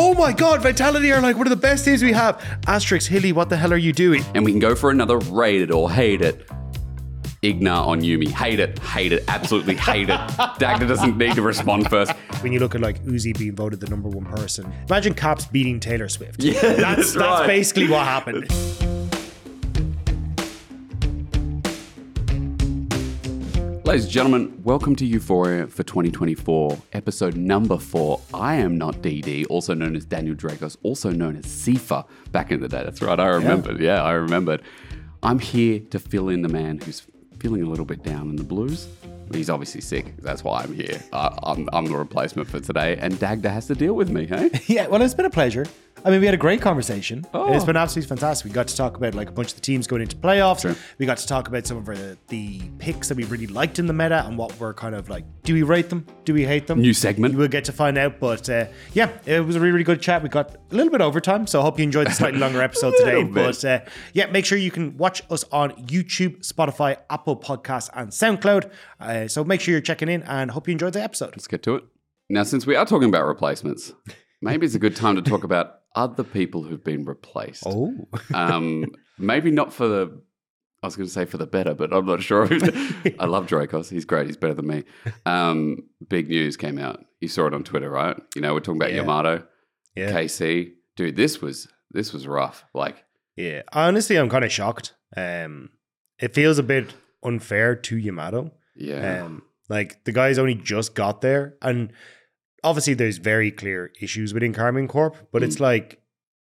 oh my god, Vitality are like one of the best teams we have. Asterix, Hilly, what the hell are you doing? And we can go for another rate it or hate it. Ignar on Yuumi. Hate it, hate it, absolutely hate it. Dagda doesn't need to respond first. When you look at like Uzi being voted the number one person, imagine Caps beating Taylor Swift. Yeah, that's, that's that's right. basically what happened. Ladies and gentlemen, welcome to Euphoria for 2024, episode number four. I am not DD, also known as Daniel Drakos, also known as Sifa back in the day. That's right, I remembered. Yeah, I remembered. I'm here to fill in the man who's feeling a little bit down in the blues. He's obviously sick. That's why I'm here. I, I'm, I'm the replacement for today, and Dagda has to deal with me, hey? Yeah, well, it's been a pleasure. I mean, we had a great conversation. Oh. It's been absolutely fantastic. We got to talk about like a bunch of the teams going into playoffs. Sure. We got to talk about some of our, the picks that we really liked in the meta and what we're kind of like. Do we rate them? Do we hate them? New segment. We'll get to find out. But uh, yeah, it was a really, really good chat. We got a little bit overtime, so I hope you enjoyed the slightly longer episode today. bit. But uh, yeah, make sure you can watch us on YouTube, Spotify, Apple Podcasts, and SoundCloud. Uh, so make sure you're checking in and hope you enjoyed the episode. Let's get to it. Now, since we are talking about replacements, maybe it's a good time to talk about other people who've been replaced. Oh. Um, maybe not for the. I was going to say for the better, but I'm not sure. I love Drakos. He's great. He's better than me. Um, big news came out. You saw it on Twitter, right? You know, we're talking about Yeah. Yamato, Yeah. KC. Dude, this was this was rough. Like, Yeah, honestly, I'm kind of shocked. Um, it feels a bit unfair to Yamato. yeah, Um, like the guys only just got there, and obviously there's very clear issues within Karmine Corp, but it's hmm. like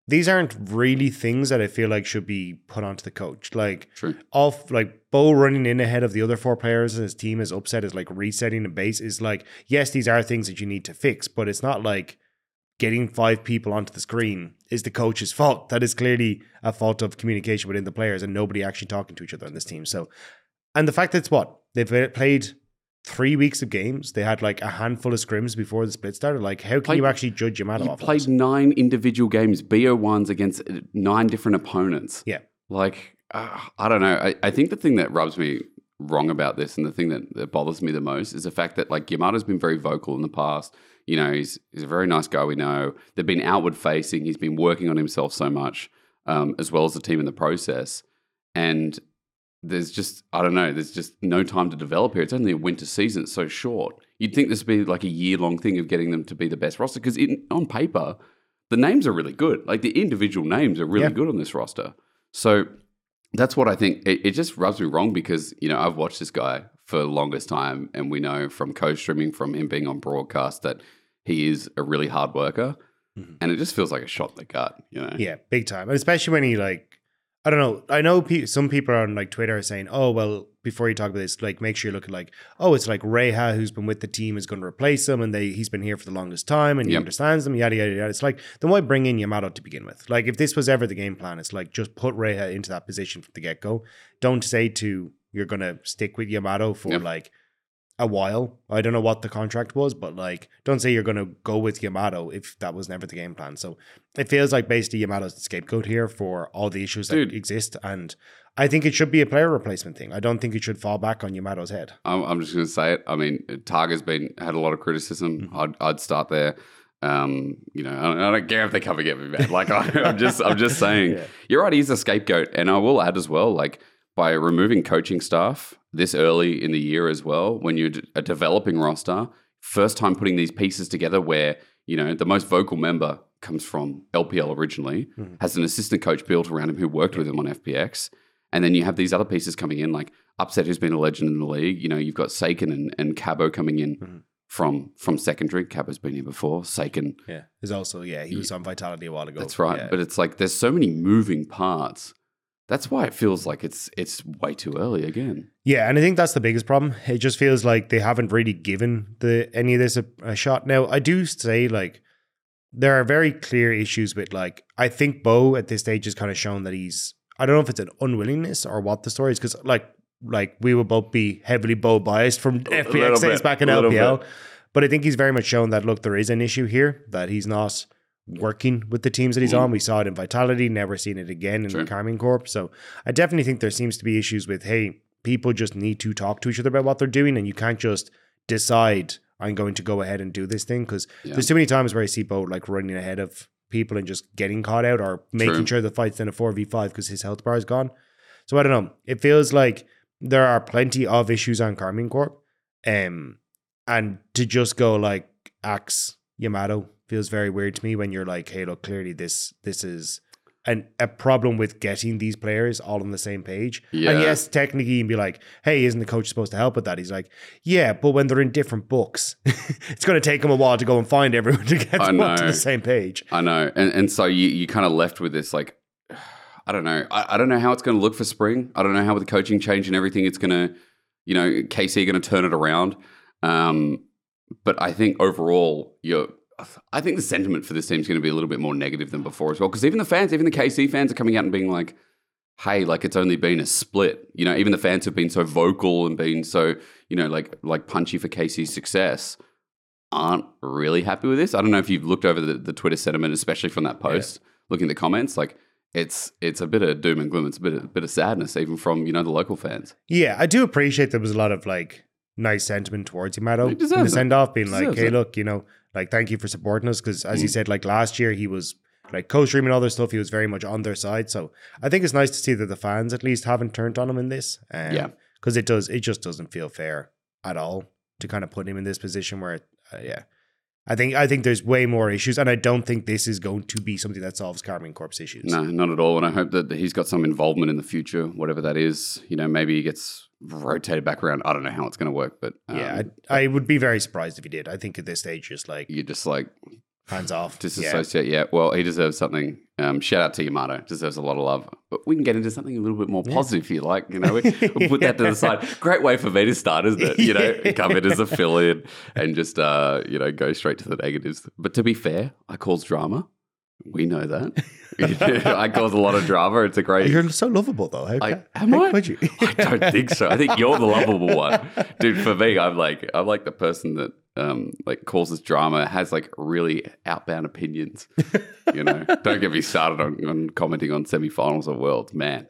these aren't really things that I feel like should be put onto the coach. Like true. off like Bo running in ahead of the other four players and his team is upset is like resetting the base is like yes these are things that you need to fix but it's not like getting five people onto the screen is the coach's fault that is clearly a fault of communication within the players and nobody actually talking to each other on this team so and the fact that it's what they've uh, played three weeks of games they had like a handful of scrims before the split started like how can Played- you actually judge off of played nine individual games, BO ones against uh, nine different opponents. yeah Like, uh, I don't know. I, I think the thing that rubs me wrong about this and the thing that, that bothers me the most is the fact that, like, Yamato's been very vocal in the past. You know, he's, he's a very nice guy, we know. They've been outward facing. He's been working on himself so much, um, as well as the team in the process. And there's just, I don't know, there's just no time to develop here. It's only a winter season. It's so short. You'd think this would be like a year long thing of getting them to be the best roster because on paper, the names are really good. Like the individual names are really Yeah. good on this roster. So that's what I think. It, it just rubs me wrong because you know I've watched this guy for the longest time, and we know from co-streaming, from him being on broadcast, that he is a really hard worker, Mhm. and it just feels like a shot in the gut. You know, Yeah, big time. And especially when he like, I don't know. I know pe- some people on like Twitter are saying, "Oh, well, before you talk about this, like, make sure you look at like, oh, it's like Reha who's been with the team is going to replace him, and they he's been here for the longest time, and he understands them, yada yada yada." It's like, then why bring in Yamato to begin with? Like, if this was ever the game plan, it's like just put Reha into that position from the get go. Don't say to you're going to stick with Yamato for Yep. like a while. I don't know what the contract was, but like, don't say you're going to go with Yamato if that was never the game plan. So it feels like basically Yamato's the scapegoat here for all the issues Dude. that exist. And I think it should be a player replacement thing. I don't think it should fall back on Yamato's head. I'm, I'm just going to say it. I mean, Targamas been had a lot of criticism. Mhm. I'd, I'd start there. Um, you know, I don't, I don't care if they come and get me, man. Like I, I'm just, I'm just saying. Yeah. You're right. He's a scapegoat, and I will add as well, like by removing coaching staff this early in the year as well, when you're a developing roster, first time putting these pieces together, where you know the most vocal member comes from LPL originally, Mhm. has an assistant coach built around him who worked with him on FPX, and then you have these other pieces coming in, like Upset, who's been a legend in the league. You know, you've got Saken and, and Cabo coming in Mhm. from from secondary. Cabo's been here before. Saken Yeah. There's also, yeah, he was on Vitality a while ago. that's right. Yeah. But it's like there's so many moving parts. That's why it feels like it's it's way too early again. Yeah, and I think that's the biggest problem. It just feels like they haven't really given the any of this a, a shot. Now, I do say like there are very clear issues with like I think Bo at this stage has kind of shown that he's I don't know if it's an unwillingness or what the story is because like like we will both be heavily Bo biased from FPX days back in LPL, bit. but I think he's very much shown that look there is an issue here that he's not working with the teams that he's Mhm. on. We saw it in Vitality, never seen it again in Sure. the Karmine Corp. So I definitely think there seems to be issues with hey, people just need to talk to each other about what they're doing, and you can't just decide I'm going to go ahead and do this thing because Yeah. there's too many times where I see Bo like running ahead of people and just getting caught out or making True. sure the fight's in a 4v5 because his health bar is gone. So I don't know. It feels like there are plenty of issues on Karmine Corp. Um, and to just go like axe Yamato feels very weird to me when you're like, hey, look, clearly this this is an a problem with getting these players all on the same page. Yeah. And yes, technically you can be like, hey, isn't the coach supposed to help with that? He's like, yeah, but when they're in different books, it's going to take them a while to go and find everyone to get them to the same page. I know, and and so you you kind of left with this like, I don't know, I, I don't know how it's going to look for spring. I don't know how with the coaching change and everything, it's going to, you know, KC going to turn it around. Um, but I think overall, you're. I think the sentiment for this team is going to be a little bit more negative than before as well. Because even the fans, even the KC fans, are coming out and being like, "Hey, like it's only been a split." You know, even the fans have been so vocal and been so, you know, like like punchy for KC's success aren't really happy with this. I don't know if you've looked over the, the Twitter sentiment, especially from that post, looking at the comments. Like it's it's a bit of doom and gloom. It's a bit of, a bit of sadness, even from you know the local fans. Yeah, I do appreciate there was a lot of like nice sentiment towards Yamato He in the deserves send off, being like, hey, it. look, you know, like thank you for supporting us. Because as you Mm. said, like last year he was like co-streaming all their stuff. He was very much on their side. So I think it's nice to see that the fans at least haven't turned on him in this. Um, Yeah. because it does. It just doesn't feel fair at all to kind of put him in this position where, uh, yeah. I think I think there's way more issues, and I don't think this is going to be something that solves Karmine Corp's issues. No, not at all. And I hope that he's got some involvement in the future, whatever that is. You know, maybe he gets rotated back around. I don't know how it's going to work, but um, yeah, I, I would be very surprised if he did. I think at this stage, just like you just like hands off. Yeah. disassociate. Yeah. well, he deserves something. Um, shout out to Yamato. Deserves a lot of love. But we can get into something a little bit more Yeah. positive if you like. You know, we, we'll put that to the side. Great way for me to start, isn't it? You know, come in as a fill-in and just uh, you know go straight to the negatives. But to be fair, I cause drama. We know that. I cause a lot of drama. It's a great. You're so lovable, though. How, I- am how I? could you? I don't think so. I think you're the lovable one, dude. For me, I'm like I'm like the person that um like causes drama, has like really outbound opinions. You know, don't get me started on, on commenting on semifinals of worlds, man.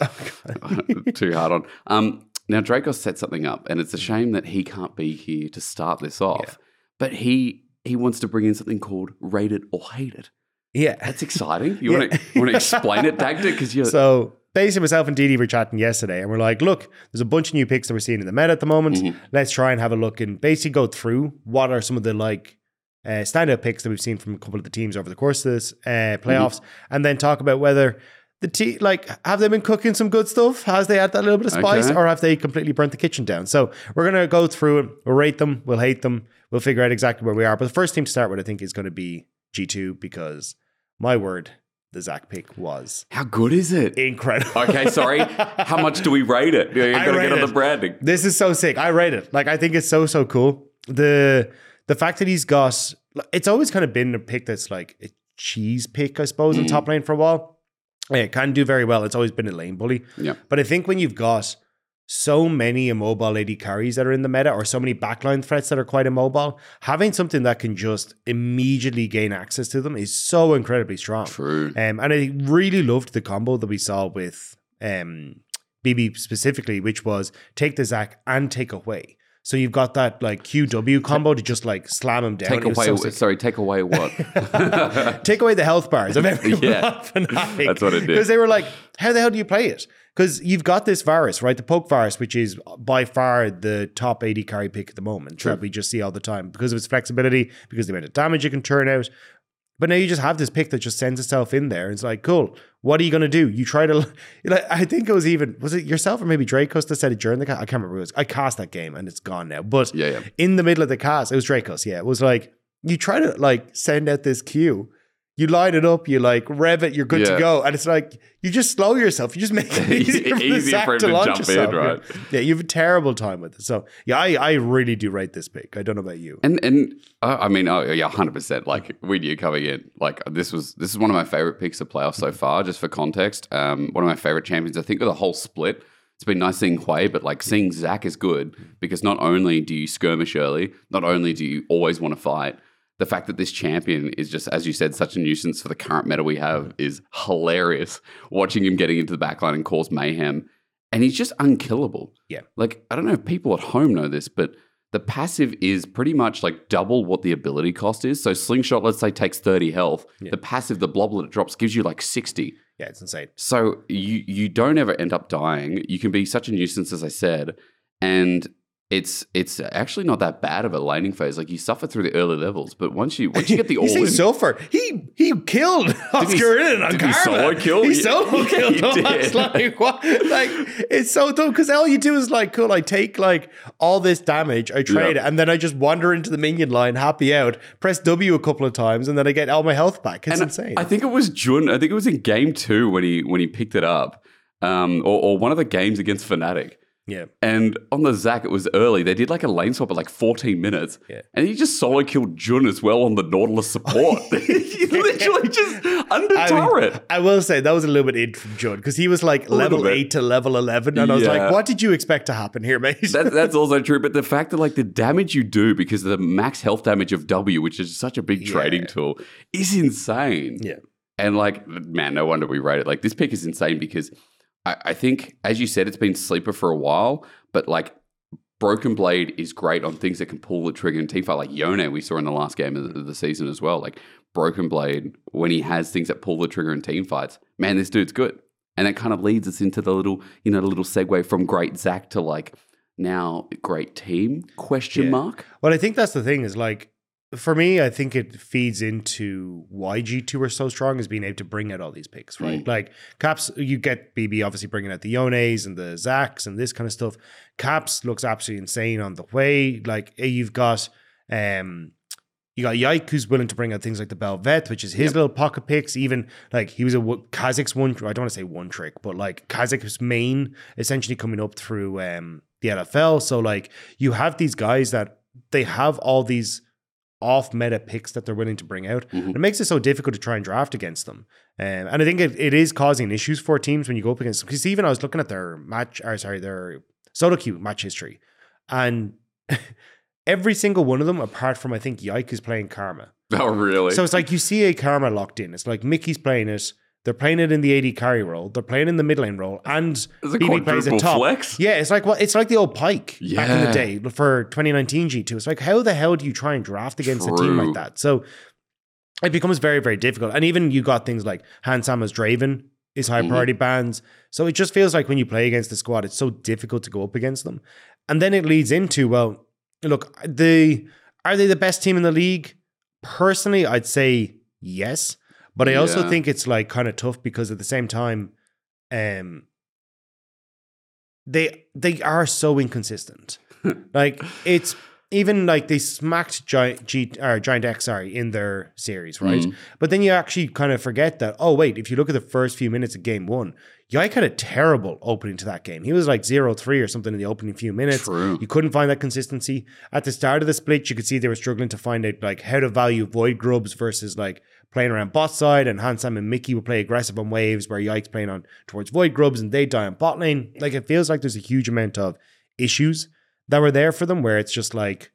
Too hard on. Um, now Drakos set something up, and it's a shame that he can't be here to start this off. Yeah. But he he wants to bring in something called rate it or hate it. Yeah. That's exciting. You Yeah. want to to explain it, Dagda? Because you're So basically, myself and Didi were chatting yesterday, and we're like, "Look, there's a bunch of new picks that we're seeing in the meta at the moment. Mhm. Let's try and have a look and basically go through what are some of the like." Uh, standout picks that we've seen from a couple of the teams over the course of this uh, playoffs, and then talk about whether the team like have they been cooking some good stuff? Has they had that little bit of spice, Okay. or have they completely burnt the kitchen down? So we're gonna go through it. We'll rate them. We'll hate them. We'll figure out exactly where we are. But the first team to start with, I think, is going to be G two because my word, the Zac pick was how good is it? incredible. Okay, sorry. How much do we rate it? You're I gonna rate get on it. the branding. This is so sick. I rate it. Like I think it's so so cool. The the fact that he's got it's always kind of been a pick that's like a cheese pick, I suppose, in Mm. top lane for a while. Yeah, it can do very well. It's always been a lane bully. Yeah. But I think when you've got so many immobile AD carries that are in the meta or so many backline threats that are quite immobile, having something that can just immediately gain access to them is so incredibly strong. True. Um, and I really loved the combo that we saw with um, BB specifically, which was take the Zac and take away. So you've got that like QW combo to just like slam him down. Take away. so sorry, take away what? Take away the health bars of everyone Yeah. That's what it did. Because they were like, how the hell do you play it? Because you've got this Varus, right? The poke Varus, which is by far the top AD carry pick at the moment True. that we just see all the time because of its flexibility, because the amount of damage it can turn out. But now you just have this pick that just sends itself in there. And it's like, cool. What are you going to do? You try to, like, I think it was even, was it yourself or maybe Drakos that said it during the cast? I can't remember. Who it was. I cast that game and it's gone now. But yeah, yeah. in the middle of the cast, it was Drakos. Yeah, it was like you try to like send out this cue, you light it up, you like rev it, you're good Yeah. to go, and it's like you just slow yourself. You just make it easier Easier for him to to jump in, yourself. right? Yeah, you have a terrible time with it. So yeah, I I really do rate this pick. I don't know about you. And and uh, I mean, oh yeah, hundred percent. Like we knew coming in, like this was this is one of my favorite picks of playoffs so far. Just for context, um, one of my favorite champions. I think of the whole split. It's been nice seeing Hwei, but like seeing Zac is good because not only do you skirmish early, not only do you always want to fight. The fact that this champion is just, as you said, such a nuisance for the current meta we have is hilarious. Watching him getting into the backline and cause mayhem, and he's just unkillable. Yeah. Like I don't know if people at home know this, but the passive is pretty much like double what the ability cost is. So slingshot, let's say, takes 30 health. Yeah. The passive, the blob that it drops, gives you like 60. Yeah, it's insane. So you you don't ever end up dying. You can be such a nuisance, as I said, and it's it's actually not that bad of a laning phase. Like you suffer through the early levels, but once you once you get the all in, suffer. He he killed Oscarinin on did he Karma. solo kill? He solo killed he him. Did. like what? Like it's so dumb because all you do is like cool. I take like all this damage, I trade it, and then I just wander into the minion line, happy out, press W a couple of times, and then I get all my health back. It's And insane. I think it was Jun. I think it was in game two when he when he picked it up, um, or, or one of the games against Fnatic. Yeah. And on the Zac, it was early. They did like a lane swap at like 14 minutes. Yeah. And he just solo killed Jun as well on the Nautilus support. he literally just under I mean, turret. I will say that was a little bit in from Jun because he was like little level eight to level eleven, and I was like, "What did you expect to happen here, mate?" that, that's also true. But the fact that like the damage you do because of the max health damage of W, which is such a big trading tool, is insane. yeah, And like, man, no wonder we rate it. Like this pick is insane because I, I think, as you said, it's been sleeper for a while, but like Broken Blade is great on things that can pull the trigger in teamfight, like Yone we saw in the last game of the, the season as well. Like Broken Blade, when he has things that pull the trigger in team fights, man, this dude's good. And that kind of leads us into the little, you know, the little segue from great Zac to like now great team question Yeah. mark. Well, I think that's the thing is like for me, I think it feeds into why G2 are so strong is being able to bring out all these picks, right? Like Caps, you get BB obviously bringing out the Yones and the Zacs and this kind of stuff. Caps looks absolutely insane on the way. Like eh, you've got um you got Yike who's willing to bring out things like the Bel'Veth, which is his Yep. little pocket picks. Even like he was a Kha'Zix one. I don't want to say one trick, but like Kha'Zix main essentially coming up through um the LFL. So like you have these guys that they have all these off meta picks that they're willing to bring out. Mhm. It makes it so difficult to try and draft against them. Um, and I think it, it is causing issues for teams when you go up against them. Because even I was looking at their match, or sorry, their solo queue match history, and every single one of them, apart from I think Yike, is playing Karma. Oh, really? So it's like you see a Karma locked in. It's like Mikyx playing it. They're playing it in the AD carry role. They're playing in the mid lane role, and BB plays a top. flex. Yeah, it's like what it's like the old Pyke back in the Yeah. day for 2019 G2. It's like how the hell do you try and draft against a team like that? So it becomes very very difficult. And even you got things like Hans Sama's Draven is high Mhm. priority bans. So it just feels like when you play against the squad, it's so difficult to go up against them. And then it leads into well, look, the are they the best team in the league? Personally, I'd say yes. But I also Yeah. think it's like kind of tough because at the same time, um, they they are so inconsistent. like it's even like they smacked Giant G or Giant X sorry in their series, right? Mhm. But then you actually kind of forget that. Oh wait, if you look at the first few minutes of game one, Yike had a terrible opening to that game. He was like 0-3 or something in the opening few minutes. True. You couldn't find that consistency at the start of the split. You could see they were struggling to find out like how to value void grubs versus like playing around bot side. And Hans Sama and Mikyx would play aggressive on waves, where Yike's playing on towards void grubs, and they die on bot lane. Like it feels like there's a huge amount of issues that were there for them, where it's just like,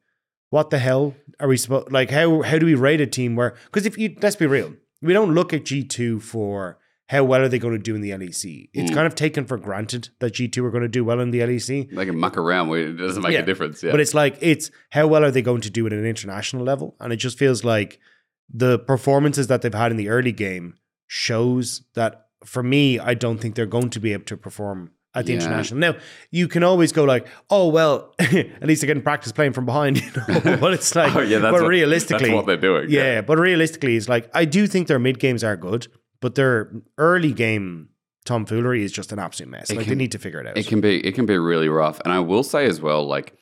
what the hell are we supposed? Like how how do we rate a team where? Because if you let's be real, we don't look at G two for. How well are they going to do in the LEC? It's Mm. kind of taken for granted that G2 are going to do well in the LEC. They can muck around. It doesn't make Yeah. a difference. Yeah. But it's like it's how well are they going to do at an international level? And it just feels like the performances that they've had in the early game shows that for me, I don't think they're going to be able to perform at the Yeah. international. Now, you can always go like, oh well, at least they're getting practice playing from behind, you know. but it's like oh, yeah, that's but what, realistically, that's what they're doing. yeah, but realistically, it's like I do think their mid games are good, but their early game tomfoolery is just an absolute mess. It like they need to figure it out. It can be it can be really rough. And I will say as well, like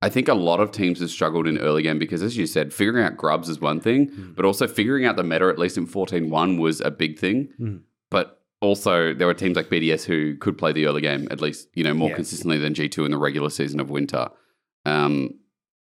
I think a lot of teams have struggled in early game because as you said, figuring out grubs is one thing, Mm. but also figuring out the meta, at least in 14-1, was a big thing. Mm. But also there were teams like BDS who could play the early game at least, you know, more Yeah. consistently than G2 in the regular season of winter. Um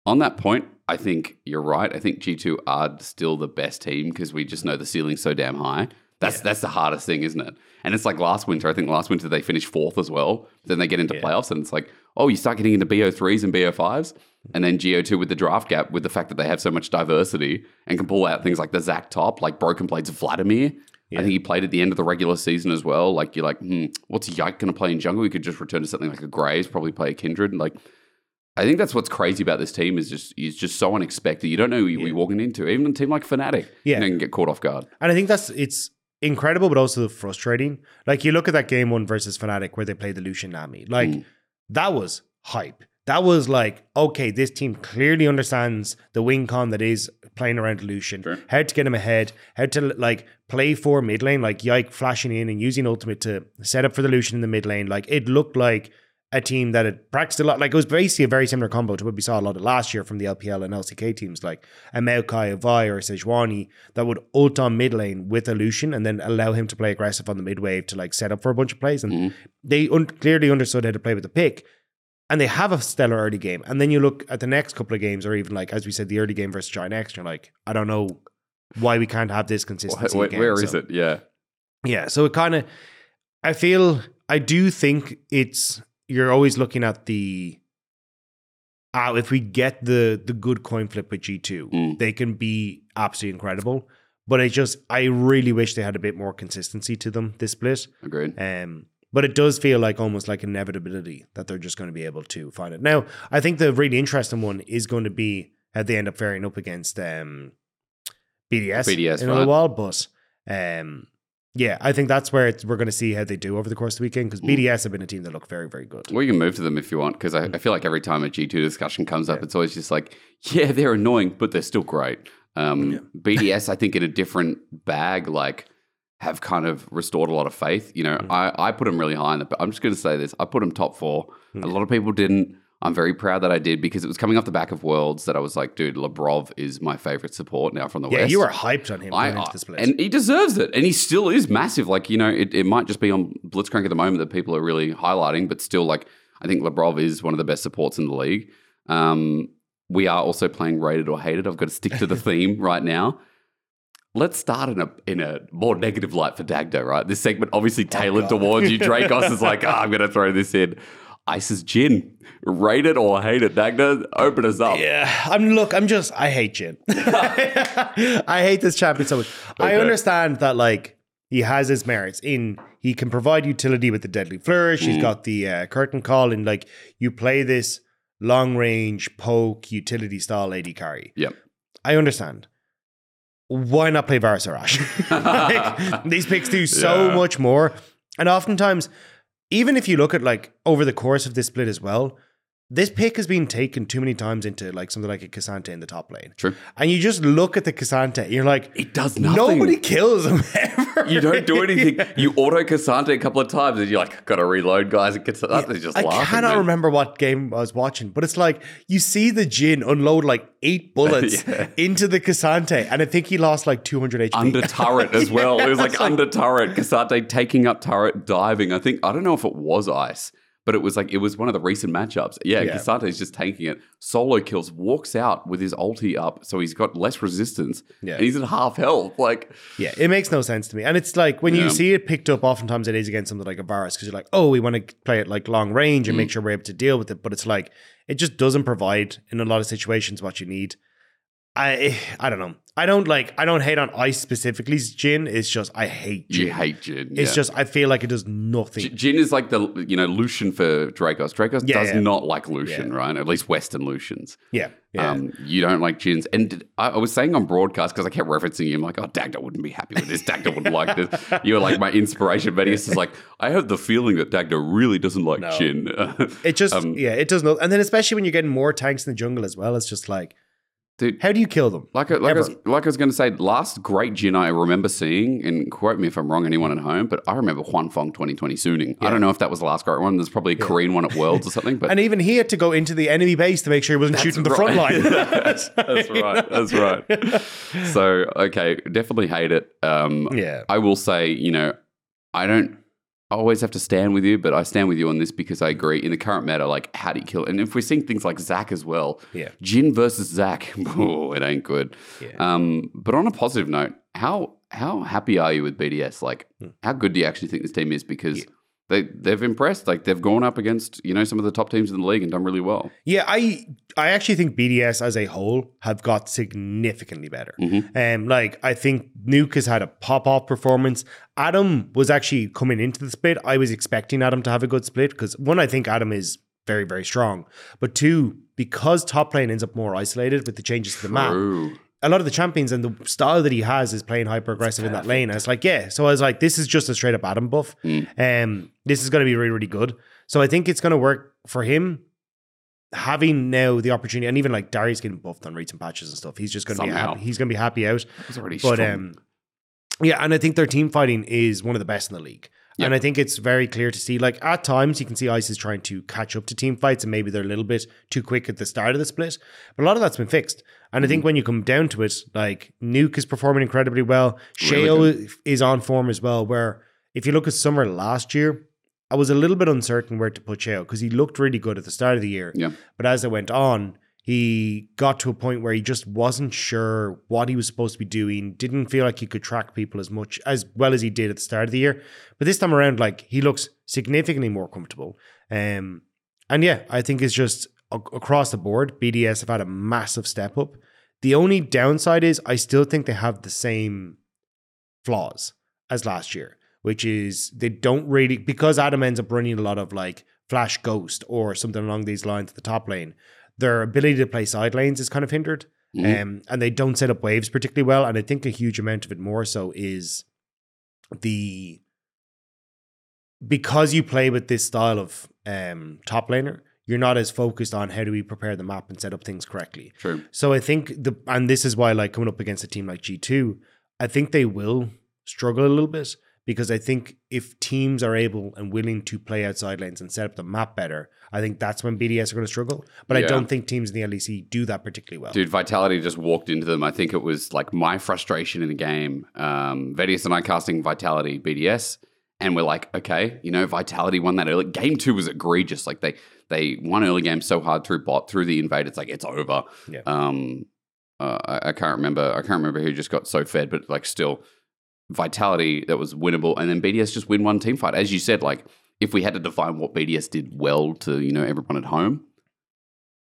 on that point, I think you're right. I think G2 are still the best team because we just know the ceiling's so damn high. That's Yeah. that's the hardest thing, isn't it? And it's like last winter. I think last winter they finished fourth as well. Then they get into Yeah. playoffs, and it's like, oh, you start getting into BO3s and BO5s, and then GO2 with the draft gap, with the fact that they have so much diversity and can pull out things like the Zac top, like Broken Blades Vladimir. Yeah. I think he played at the end of the regular season as well. Like you're like, hmm, what's Yike going to play in jungle? He could just return to something like a Graves, probably play a Kindred. Like I think that's what's crazy about this team is just it's just so unexpected. You don't know who you're walking into. Even a team like Fnatic, Yeah. you know, can get caught off guard. And I think that's it's incredible, but also frustrating. Like you look at that game one versus Fnatic where they played the Lucian Nami. Like Mm. that was hype. That was like, okay, this team clearly understands the win con that is playing around Lucian. Sure. How to get him ahead, how to like play for mid lane, like Yike flashing in and using ultimate to set up for the Lucian in the mid lane. Like it looked like a team that had practiced a lot. Like it was basically a very similar combo to what we saw a lot of last year from the LPL and LCK teams, like a Maokai, a Vi, or a Sejuani that would ult on mid lane with a Lucian and then allow him to play aggressive on the mid wave to like set up for a bunch of plays. And Mhm. they un- clearly understood how to play with the pick. And they have a stellar early game. And then you look at the next couple of games, or even like, as we said, the early game versus Giant X, you're like, I don't know why we can't have this consistency. Where, again. where is So- it? Yeah. yeah, so it kind of, I feel, I do think it's you're always looking at the. Ah, if we get the the good coin flip with G two, Mm. they can be absolutely incredible. But I just, I really wish they had a bit more consistency to them this split. Agreed. Um, but it does feel like almost like inevitability that they're just going to be able to find it. Now, I think the really interesting one is going to be how they end up faring up against um, BDS, BDS, in a right. while. But um, yeah, I think that's where it's, we're going to see how they do over the course of the weekend because Mm. BDS have been a team that look very, very good. Well, you can move to them if you want, because I, I feel like every time a G2 discussion comes up, it's always just like, yeah, they're annoying, but they're still great. Um, Yeah. BDS, I think, in a different bag, like, have kind of restored a lot of faith. You know, Mm. I, I put them really high in the, I'm just going to say this I put them top four. Mm. A lot of people didn't. I'm very proud that I did because it was coming off the back of Worlds that I was like, dude, Labrov is my favorite support now from the Yeah, West. Yeah, you were hyped on him I, into the split. and he deserves it, and he still is massive. Like you know, it, it might just be on Blitzcrank at the moment that people are really highlighting, but still, like I think Labrov is one of the best supports in the league. Um, we are also playing rated or hated. I've got to stick to the theme right now. Let's start in a in a more negative light for Dagda, right? This segment obviously tailored Oh, towards you. Drakos is like, ah, I'm going to throw this in. Ice's Jhin, Rate it or hated. Dagda, open us up. Yeah, I'm look. I'm just. I hate Jhin. I hate this champion so much. I understand that like he has his merits in he can provide utility with the deadly flourish. He's got the uh, curtain call, and like you play this long range poke utility style AD carry. Yep. I understand. Why not play Varus like, these picks do so Yeah. much more, and oftentimes, even if you look at like over the course of this split as well, this pick has been taken too many times into like something like a K'Sante in the top lane. True. And you just look at the K'Sante, you're like, It does nothing. nobody kills him ever. You don't do anything. You auto K'Sante a couple of times, and you're like, "Got to reload, guys." It gets. They're just I laughing. cannot man. remember what game I was watching, but it's like you see the Jhin unload like eight bullets Yeah. into the K'Sante, and I think he lost like 200 HP. Under turret as well. it was like under turret. K'Sante taking up turret, diving. I think I don't know if it was ice, but it was like it was one of the recent matchups. Yeah, Yeah. K'Sante's just tanking it. Solo kills, walks out with his ulti up, so he's got less resistance. Yeah. and he's at half health. Like, Yeah, it makes no sense to me. And it's like when Yeah. you see it picked up, oftentimes it is against something like a Varus because you're like, oh, we want to play it like long range and Mm. make sure we're able to deal with it. But it's like it just doesn't provide in a lot of situations what you need. I I don't know. I don't like I don't hate on ice specifically. Jhin It's just I hate Jhin. you hate Jhin. It's yeah. just I feel like it does nothing. Jhin is like the you know Lucian for Drakos. Drakos Yeah, does yeah. not like Lucian, right? At least Western Lucians. yeah. Um, you don't like Jhins, And did- I, I was saying on broadcast because I kept referencing you. I'm like, oh, Dagda wouldn't be happy with this. Dagda wouldn't like this. You were like my inspiration. Vedius is like, I have the feeling that Dagda really doesn't like No. Jin. it just um, yeah, it does not. And then especially when you're getting more tanks in the jungle as well, it's just like, Dude, how do you kill them? like, I- like, I was, like I was going to say, last great Jhin I remember seeing, and quote me if I'm wrong, anyone at home, but I remember Huanfeng 2020 Suning. I don't know if that was the last great one. There's probably a Korean one at Worlds or something, but And even he had to go into the enemy base to make sure he wasn't shooting the front line. that's, that's right. That's right. So okay, definitely hate it. Um, Yeah. I will say, you know, I don't always have to stand with you, but I stand with you on this because I agree. In the current meta, like how do you kill? And if we're seeing things like Zac as well, Yeah. Jhin versus Zac, oh, it ain't good. Yeah. Um, but on a positive note, how how happy are you with BDS? Like, Hmm. how good do you actually think this team is? Because Yeah. They they've impressed. Like they've gone up against you know some of the top teams in the league and done really well. Yeah, I I actually think BDS as a whole have got significantly better. Mhm. Um, like I think nuc has had a pop off performance. Adam was actually coming into the split. I was expecting Adam to have a good split because one, I think Adam is very, very strong. But two, because top lane ends up more isolated with the changes to the map, True. A lot of the champions and the style that he has is playing hyper aggressive in that lane. And it's like, yeah. So I was like, this is just a straight up Adam buff. Mm. Um, this is going to be really, really good. So I think it's going to work for him. Having now the opportunity, and even like Darius getting buffed on recent patches and stuff, he's just going to be happy. He's going to be happy out. He's already But strong. um, yeah, and I think their team fighting is one of the best in the league. Yep. And I think it's very clear to see, like at times you can see Ice is trying to catch up to team fights, and maybe they're a little bit too quick at the start of the split. But a lot of that's been fixed. And I Mm-hmm. think when you come down to it, like nuc is performing incredibly well. Really is on form as well. Where if you look at summer last year, I was a little bit uncertain where to put Sheo because he looked really good at the start of the year. yeah. But as it went on, he got to a point where he just wasn't sure what he was supposed to be doing, didn't feel like he could track people as much as well as he did at the start of the year. But this time around, like he looks significantly more comfortable. Um, and yeah, I think it's just a- across the board, BDS have had a massive step up. The only downside is I still think they have the same flaws as last year, which is they don't really because Adam ends up running a lot of like flash ghost or something along these lines at the top lane. Their ability to play side lanes is kind of hindered, Mhm. um, and they don't set up waves particularly well. And I think a huge amount of it more so is the because you play with this style of um, top laner, you're not as focused on how do we prepare the map and set up things correctly. True. So I think the and this is why like coming up against a team like G2, I think they will struggle a little bit because I think if teams are able and willing to play outside lanes and set up the map better, I think that's when BDS are going to struggle. But I don't think teams in the LEC do that particularly well. Dude, Vitality just walked into them. I think it was like my frustration in the game. Um, Vedius and I casting Vitality BDS, and we're like, okay, you know, Vitality won that early. Game two was egregious. Like they they won early game so hard through bot through the invade. It's like it's over. Yeah. Um, uh, I, I can't remember. I can't remember who just got so fed, but like still, Vitality that was winnable, and then BDS just win one team fight. As you said, like if we had to define what BDS did well to you know everyone at home,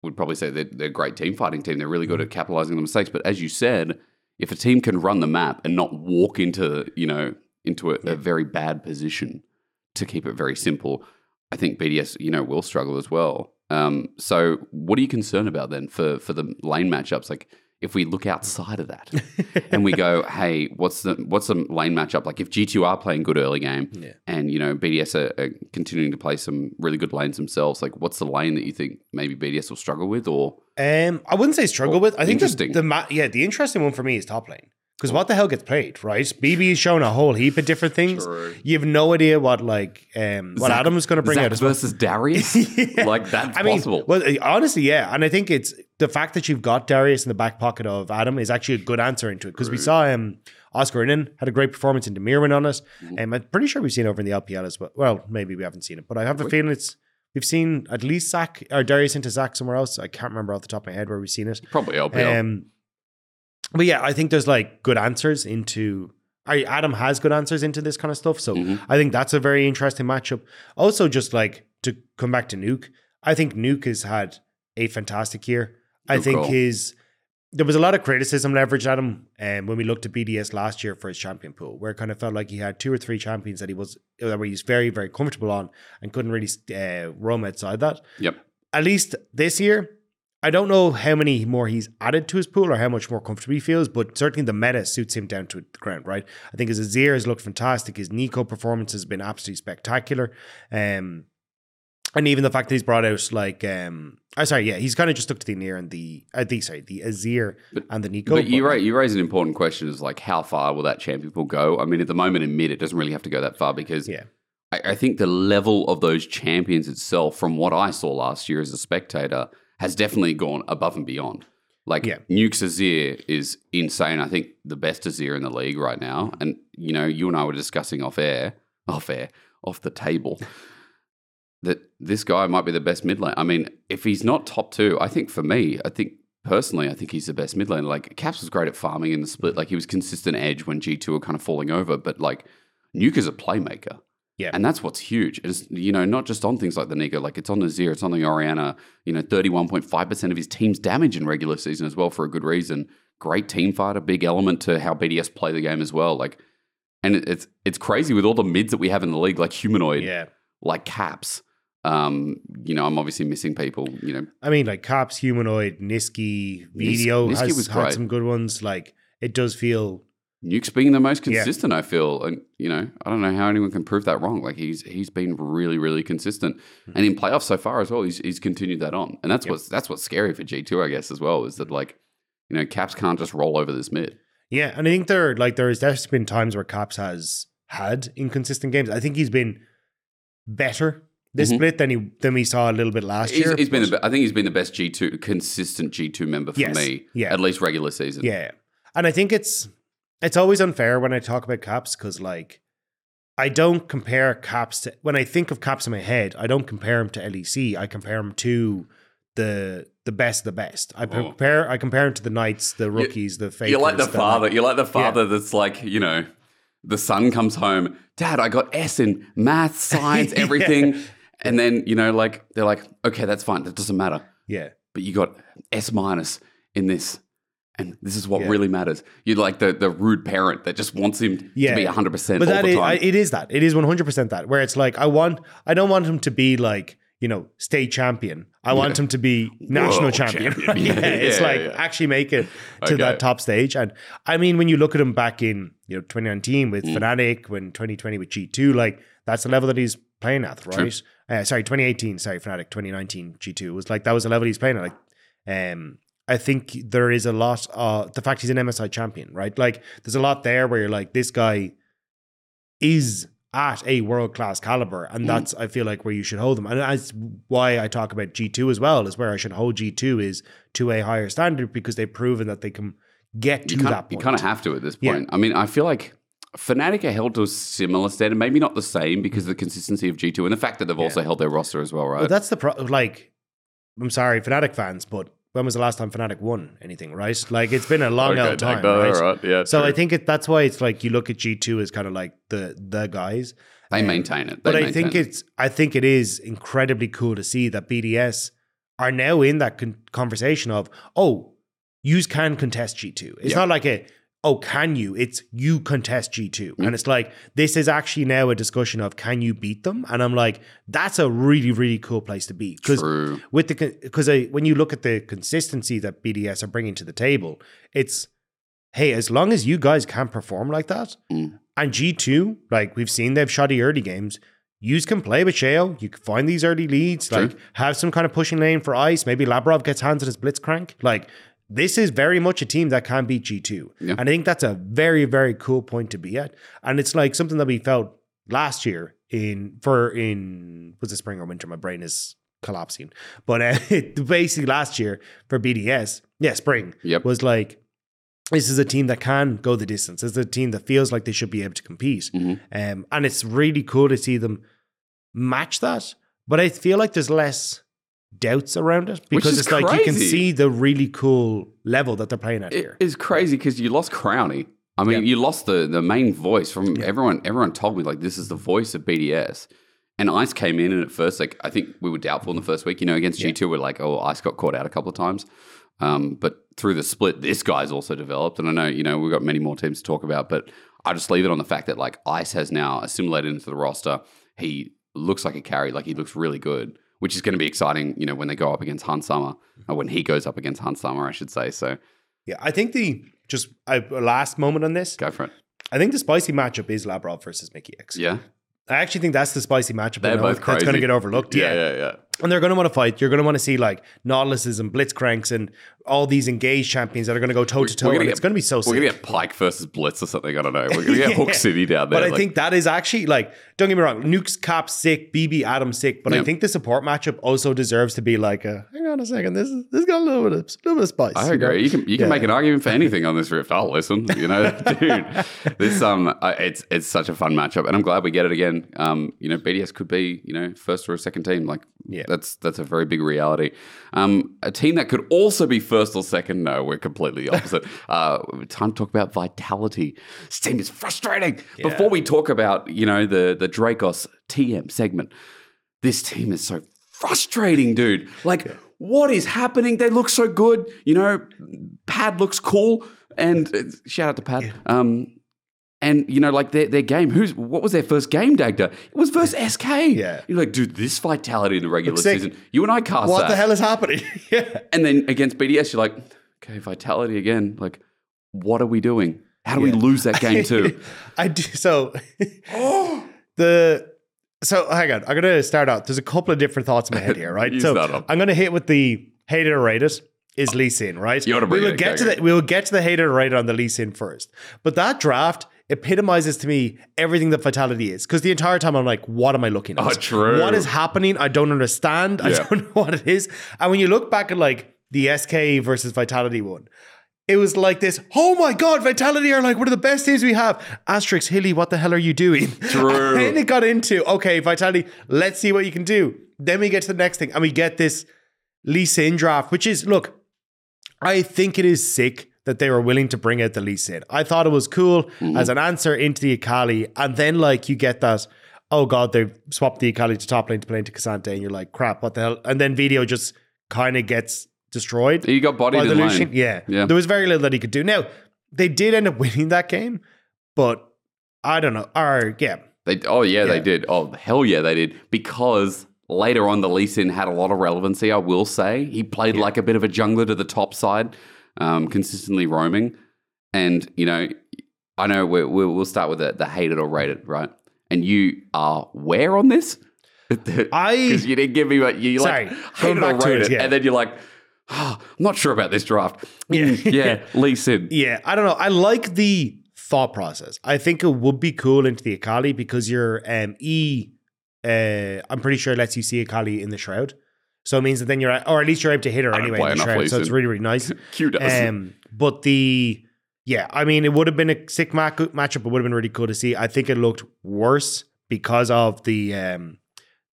would probably say they're, they're a great team fighting team. They're really good at capitalizing on the mistakes. But as you said, if a team can run the map and not walk into you know into a, a very bad position, to keep it very simple, I think BDS you know will struggle as well. Um, so what are you concerned about then for for the lane matchups? Like if we look outside of that and we go, hey, what's the what's the lane matchup? Like if G2 are playing good early game Yeah. and you know BDS are, are continuing to play some really good lanes themselves, like what's the lane that you think maybe BDS will struggle with or Um, I wouldn't say struggle with. I think the, interesting. the ma- yeah, the interesting one for me is top lane because what the hell gets played, right? BB is showing a whole heap of different things. You have no idea what like um what Zac- Adam's going to bring Zac out as well. versus Darius? Yeah. Like that's I mean, possible. well, uh, honestly, yeah, and I think it's the fact that you've got Darius in the back pocket of Adam is actually a good answer into it because we saw um Oscarinin had a great performance in Demirwin on it. Mhm. Um, I'm pretty sure we've seen over in the LPL as well. Well, maybe we haven't seen it, but I have a feeling it's we've seen at least Zac or Darius into Zac somewhere else. I can't remember off the top of my head where we've seen it. Probably LPL. Um, but yeah, I think there's like good answers into. I, Adam has good answers into this kind of stuff, so Mhm. I think that's a very interesting matchup. Also, just like to come back to nuc, I think nuc has had a fantastic year. I think call. his there was a lot of criticism leveraged at him um, when we looked at BDS last year for his champion pool, where it kind of felt like he had two or three champions that he was that were he's very very comfortable on and couldn't really uh, roam outside that Yep. at least this year, I don't know how many more he's added to his pool or how much more comfortable he feels, but certainly the meta suits him down to the ground, right? I think his Azir has looked fantastic. His Neeko performance has been absolutely spectacular. Um, and even the fact that he's brought out like um oh sorry, yeah, he's kind of just stuck to the near and the uh, the sorry, the Azir But- and the Neeko. But you, ra- you raise an important question: is like how far will that champion pool go? I mean, at the moment in mid, it doesn't really have to go that far because Yeah. I, I think the level of those champions itself, from what I saw last year as a spectator, has definitely gone above and beyond. Like Yeah. nuc's Azir is insane. I think the best Azir in the league right now. And you know, you and I were discussing off air, off air, off the table. That this guy might be the best mid lane. I mean, if he's not top two, I think for me, I think personally, I think he's the best mid lane. Like Caps was great at farming in the split. Like he was consistent edge when G two were kind of falling over. But like nuc is a playmaker. Yeah. And that's what's huge. It's, you know, not just on things like the Neeko, like it's on the Zir, it's on the Orianna, you know, 31.5% of his team's damage in regular season as well for a good reason. Great team fighter, big element to how BDS play the game as well. Like, and it's it's crazy with all the mids that we have in the league, like humanoid, yeah. like Caps, Um, you know, I'm obviously missing people. You know, I mean, like Caps, Humanoid, Niski, Nis- Vetheo Niski has was had some good ones. Like it does feel nuc's being the most Yeah. consistent. I feel, and you know, I don't know how anyone can prove that wrong. Like he's he's been really, really consistent, and in playoffs so far as well, he's he's continued that on, and that's Yep. what's that's what's scary for G two, I guess, as well, is that like, you know, Caps can't just roll over this mid. Yeah, and I think there like there has definitely been times where Caps has had inconsistent games. I think he's been better this Mhm. split than he than we saw a little bit last He's, year. he's been, the, I think he's been the best G two consistent G two member for Yes. me, Yeah. at least regular season. yeah, and I think it's it's always unfair when I talk about Caps because like I don't compare Caps to when I think of Caps in my head. I don't compare them to LEC. I compare them to the the best of the best. I Oh. compare I compare him to the Knights, the rookies, the fakers. You're like the the, father. You're like the father that's like, you know, the son comes home, Dad, I got S in math, science, Yeah. everything. And then, you know, like they're like, okay, that's fine. That doesn't matter. yeah. But you got S minus in this. And this is what Yeah. really matters. You're like the, the rude parent that just wants him Yeah. to be 100% but that is. I, it is that it is 100% that where it's like i want i don't want him to be like you know state champion i want him to be national World champion, champion. right? Yeah, yeah, it's yeah, like yeah. actually make it to Okay. that top stage and i mean when you look at him back in you know 2019 with Mm. fnatic when 2020 with g2 like that's the level that he's playing at right uh, sorry 2018 sorry fnatic 2019 g2 was like that was the level he's playing at like um I think there is a lot uh the fact he's an MSI champion, right? Like there's a lot there where you're like, this guy is at a world class caliber, and Mm. that's I feel like where you should hold them, and that's why I talk about G two as well. Is where I should hold G two is to a higher standard because they've proven that they can get to that of, you kind of have to at this Yeah. point. I mean, I feel like Fnatic are held to a similar standard, maybe not the same because of the consistency of G2 and the fact that they've also held their roster as well, right? Well, that's the pro. Like, I'm sorry, Fnatic fans, but when was the last time Fnatic won anything? Right? Like, it's been a long old time, no, right? all right. Yeah, So true. I think it, that's why it's like you look at G two as kind of like the the guys. they um, maintain it. They but I think it. it's I think it is incredibly cool to see that BDS are now in that con- conversation of oh, you can contest G two. It's Yeah. not like a oh can you? It's you contest G two, Mm. and it's like this is actually now a discussion of can you beat them? And I'm like that's a really really cool place to be because with the because when you look at the consistency that BDS are bringing to the table, it's hey, as long as you guys can perform like that, Mm. and G two, like we've seen, they've shoddy early games. You can play with Sheo. You can find these early leads. True. Like have some kind of pushing lane for ice. Maybe Labrov gets hands on his blitzcrank. Like this is very much a team that can beat G two, Yeah. and I think that's a very very cool point to be at. And it's like something that we felt last year in for in was it spring or winter? My brain is collapsing. But uh, basically last year for BDS, yeah, spring Yep. was like this is a team that can go the distance. This is a team that feels like they should be able to compete. Mhm. Um, and it's really cool to see them match that. But I feel like there's less doubts around it because it's like you can see the really cool level that they're playing at It here. is crazy because you lost Crownie. I mean, Yeah. you lost the the main voice from Yeah. everyone. Everyone told me like this is the voice of BDS. And Ice came in, and at first, like I think we were doubtful in the first week. You know, against Yeah. G two, we're like, oh, Ice got caught out a couple of times. Um, but through the split, this guy's also developed, and I know you know we've got many more teams to talk about. But I just leave it on the fact that like Ice has now assimilated into the roster. He looks like a carry, like he looks really good, which is going to be exciting. You know, when they go up against Hans Sama, mm-hmm. or when he goes up against Hans Sama, I should say. So Yeah, I think the just a last moment on this. go for it. I think the spicy matchup is Labrov versus Mikyx. Yeah, I actually think that's the spicy matchup. they're both that's going to get overlooked. Yeah, yeah, yeah. And they're going to want to fight. You're going to want to see like Nautiluses and Blitzcranks and all these engaged champions that are going to go toe to toe. And it's going to be so We're gonna get Pyke versus Blitz or something. I don't know. We're gonna get Hook City down there. But I like- think that is actually like, don't get me wrong, nuc's Cap sick, BB Adam sick. But I think the support matchup also deserves to be like, a, hang on a second, this is this got a little bit of, little bit of spice. I you know? agree. You can you can Yeah. make an argument for anything on this rift. I'll listen. You know, dude. This um, it's it's such a fun matchup, and I'm glad we get it again. Um, you know, BDS could be you know first or a second team. Like, Yeah. That's that's a very big reality. Um, a team that could also be first or second. No, we're completely opposite. uh, time to talk about vitality. This team is frustrating. Before we talk about you know the the Drakos TM segment, this team is so frustrating, dude. Like, what is happening? They look so good. You know, Pad looks cool, and uh, shout out to Pad. Um, And you know, like their, their game, who's what was their first game, Dagda? It was versus SK. Yeah. You're like, dude, this vitality in the regular sick. season. You and I cast What that. the hell is happening? yeah. And then against BDS, you're like, okay, vitality again. Like, what are we doing? How do we lose that game too? I do so the so hang on. I'm gonna start out. There's a couple of different thoughts in my head here, right? So. I'm gonna hit with the hated or rated is Lee Sin, right? You oughta we bring will it, get to the we will get to the hated or rated on the Lee Sin first. But that draft epitomizes to me everything that Vitality is. Because the entire time I'm like, what am I looking at? Oh, true. What is happening? I don't understand. I don't know what it is. And when you look back at like the SK versus Vitality one, it was like this, oh my God, Vitality are like one of the best teams we have. Asterix, Hilly, what the hell are you doing? True. And then it got into, okay, Vitality, let's see what you can do. Then we get to the next thing and we get this Lee Sin draft, which is, look, I think it is sick that they were willing to bring out the Lee Sin. I thought it was cool mm-hmm. as an answer into the Akali. And then, like, you get that, oh God, they've swapped the Akali to top lane to play into K'Sante. And you're like, crap, what the hell? And then Vetheo just kind of gets destroyed you got bodied by in. Lucian. Yeah. Yeah. There was very little that he could do. Now, they did end up winning that game, but I don't know. Or, yeah. They, oh yeah, they did. Oh hell yeah, they did. Because later on, the Lee Sin had a lot of relevancy. I will say he played like a bit of a jungler to the top side, um, consistently roaming. And you know, I know we we'll start with the, the hated or rate it, right? And you are where on this? I- because you didn't give me what you Sorry, like going hated or back to it, yeah. and then you're like, oh, I'm not sure about this draft. Yeah. Mm, yeah, Lee Sin. Yeah, I don't know. I like the thought process. I think it would be cool into the Akali because your um, E, uh, I'm pretty sure it lets you see Akali in the shroud. So it means that then you're, or at least you're able to hit her anyway play in the enough shroud. So it's really, really nice. Q does. Um, but the yeah, I mean, it would have been a sick ma- matchup. It would have been really cool to see. I think it looked worse because of the um,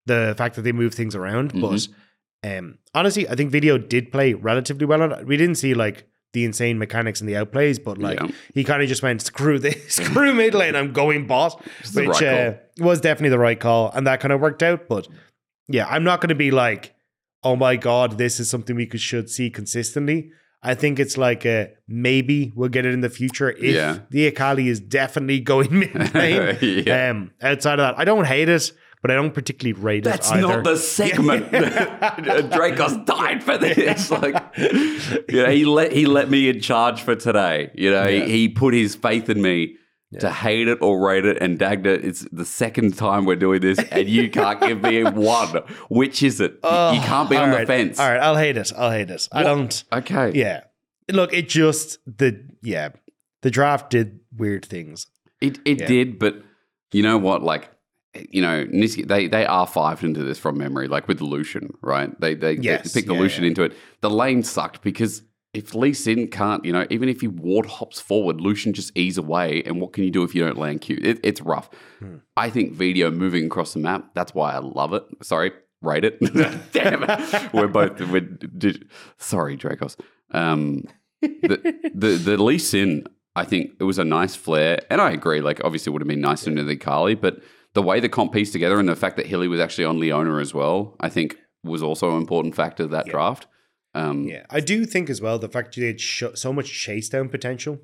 the fact that they moved things around. Mm-hmm. But um, honestly, I think Vetheo did play relatively well. On it. We didn't see like the insane mechanics and the outplays, but like Yeah. he kind of just went screw this, screw mid lane. I'm going boss, which right uh, was definitely the right call, and that kind of worked out. But yeah, I'm not going to be like, oh my god, this is something we could should see consistently. I think it's like a maybe we'll get it in the future if Yeah. the Akali is definitely going mid lane. Yeah. Um, outside of that, I don't hate it, but I don't particularly rate That's it That's not the segment. Drakos died for this. Like, you know, he let he let me in charge for today. You know, Yeah. he, he put his faith in me to hate it or rate it. And Dagda, it's the second time we're doing this, and you can't give me one. Which is it? You- you oh, can't be on right, the fence. All right, I'll hate it. I'll hate it. I don't. Okay. Yeah, look, it just the yeah the draft did weird things. It it Yeah. did, but you know what? Like, you know, Niski, they they are fived into this from memory, like with the Lucian, right? They they, Yes, they picked the yeah, Lucian yeah. into it. The lane sucked because if Lee Sin can't, you know, even if he ward hops forward, Lucian just ease away. And what can you do if you don't land Q? It, it's rough. Hmm. I think Vetheo moving across the map. That's why I love it. Sorry, rate it. Damn it. We're both. We're, did, sorry, Drakos. Um, the the the Lee Sin, I think it was a nice flair, and I agree. Like, obviously, it would have been nicer into the Kali, but the way the comp pieced together and the fact that Hilly was actually on Leona as well, I think was also an important factor of that draft. Um, Yeah, I do think as well the fact that they had sh- so much chase down potential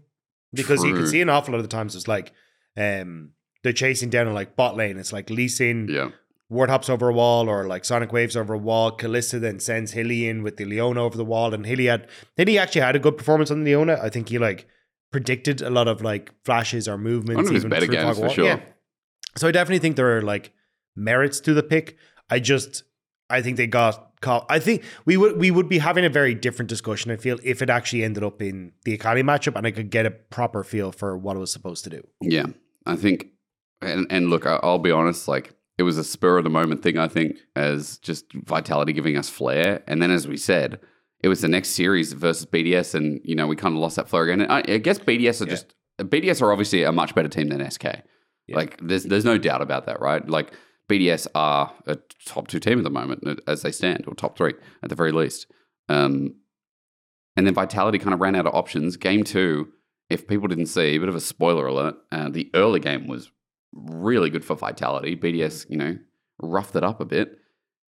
because you can see an awful lot of the times it's like um they're chasing down in like bot lane. It's like Lee Sin. Yeah, ward hops over a wall or like Sonic Waves over a wall. Kalista then sends Hilly in with the Leona over the wall, and Hilly had Hilly actually had a good performance on the Leona. I think he like predicted a lot of like flashes or movements. One of his even better games for wall. sure. Yeah. So I definitely think there are like merits to the pick. I just I think they got I think we would we would be having a very different discussion. I feel if it actually ended up in the Akali matchup, and I could get a proper feel for what it was supposed to do. yeah. I think, and and look, I'll be honest. Like, it was a spur of the moment thing. I think as just Vitality giving us flair, and then as we said. It was the next series versus BDS, and you know we kind of lost that flair again. And I, I guess BDS are Yeah. just BDS are obviously a much better team than SK. Yeah. Like there's there's no doubt about that, right? Like BDS are a top two team at the moment uh, as they stand, or top three at the very least. Um, and then Vitality kind of ran out of options. Game two, if people didn't see, a bit of a spoiler alert, uh, the early game was really good for Vitality. BDS, you know, roughed it up a bit.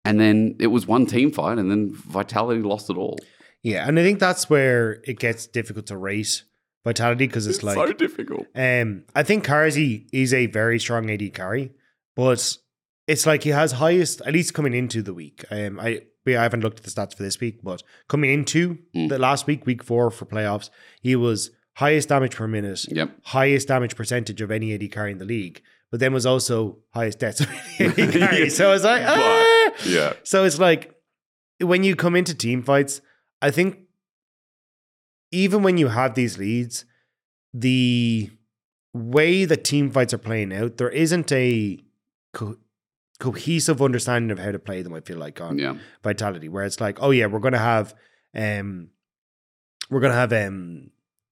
And then it was one team fight, and then Vitality lost it all. Yeah, and I think that's where it gets difficult to rate Vitality because it's, It's like so difficult. um I think Carzzy is a very strong AD carry, but it's like he has highest at least coming into the week. Um I I haven't looked at the stats for this week, but coming into Mm. the last week, week four for playoffs, he was highest damage per minute, Yep. highest damage percentage of any AD carry in the league, but then was also highest deaths of any AD carry. So it's like ah! Yeah. So it's like when you come into team fights, I think even when you have these leads, the way that team fights are playing out, there isn't a co- cohesive understanding of how to play them. I feel like on Yeah. Vitality, where it's like, oh yeah, we're gonna have, um, we're gonna have um,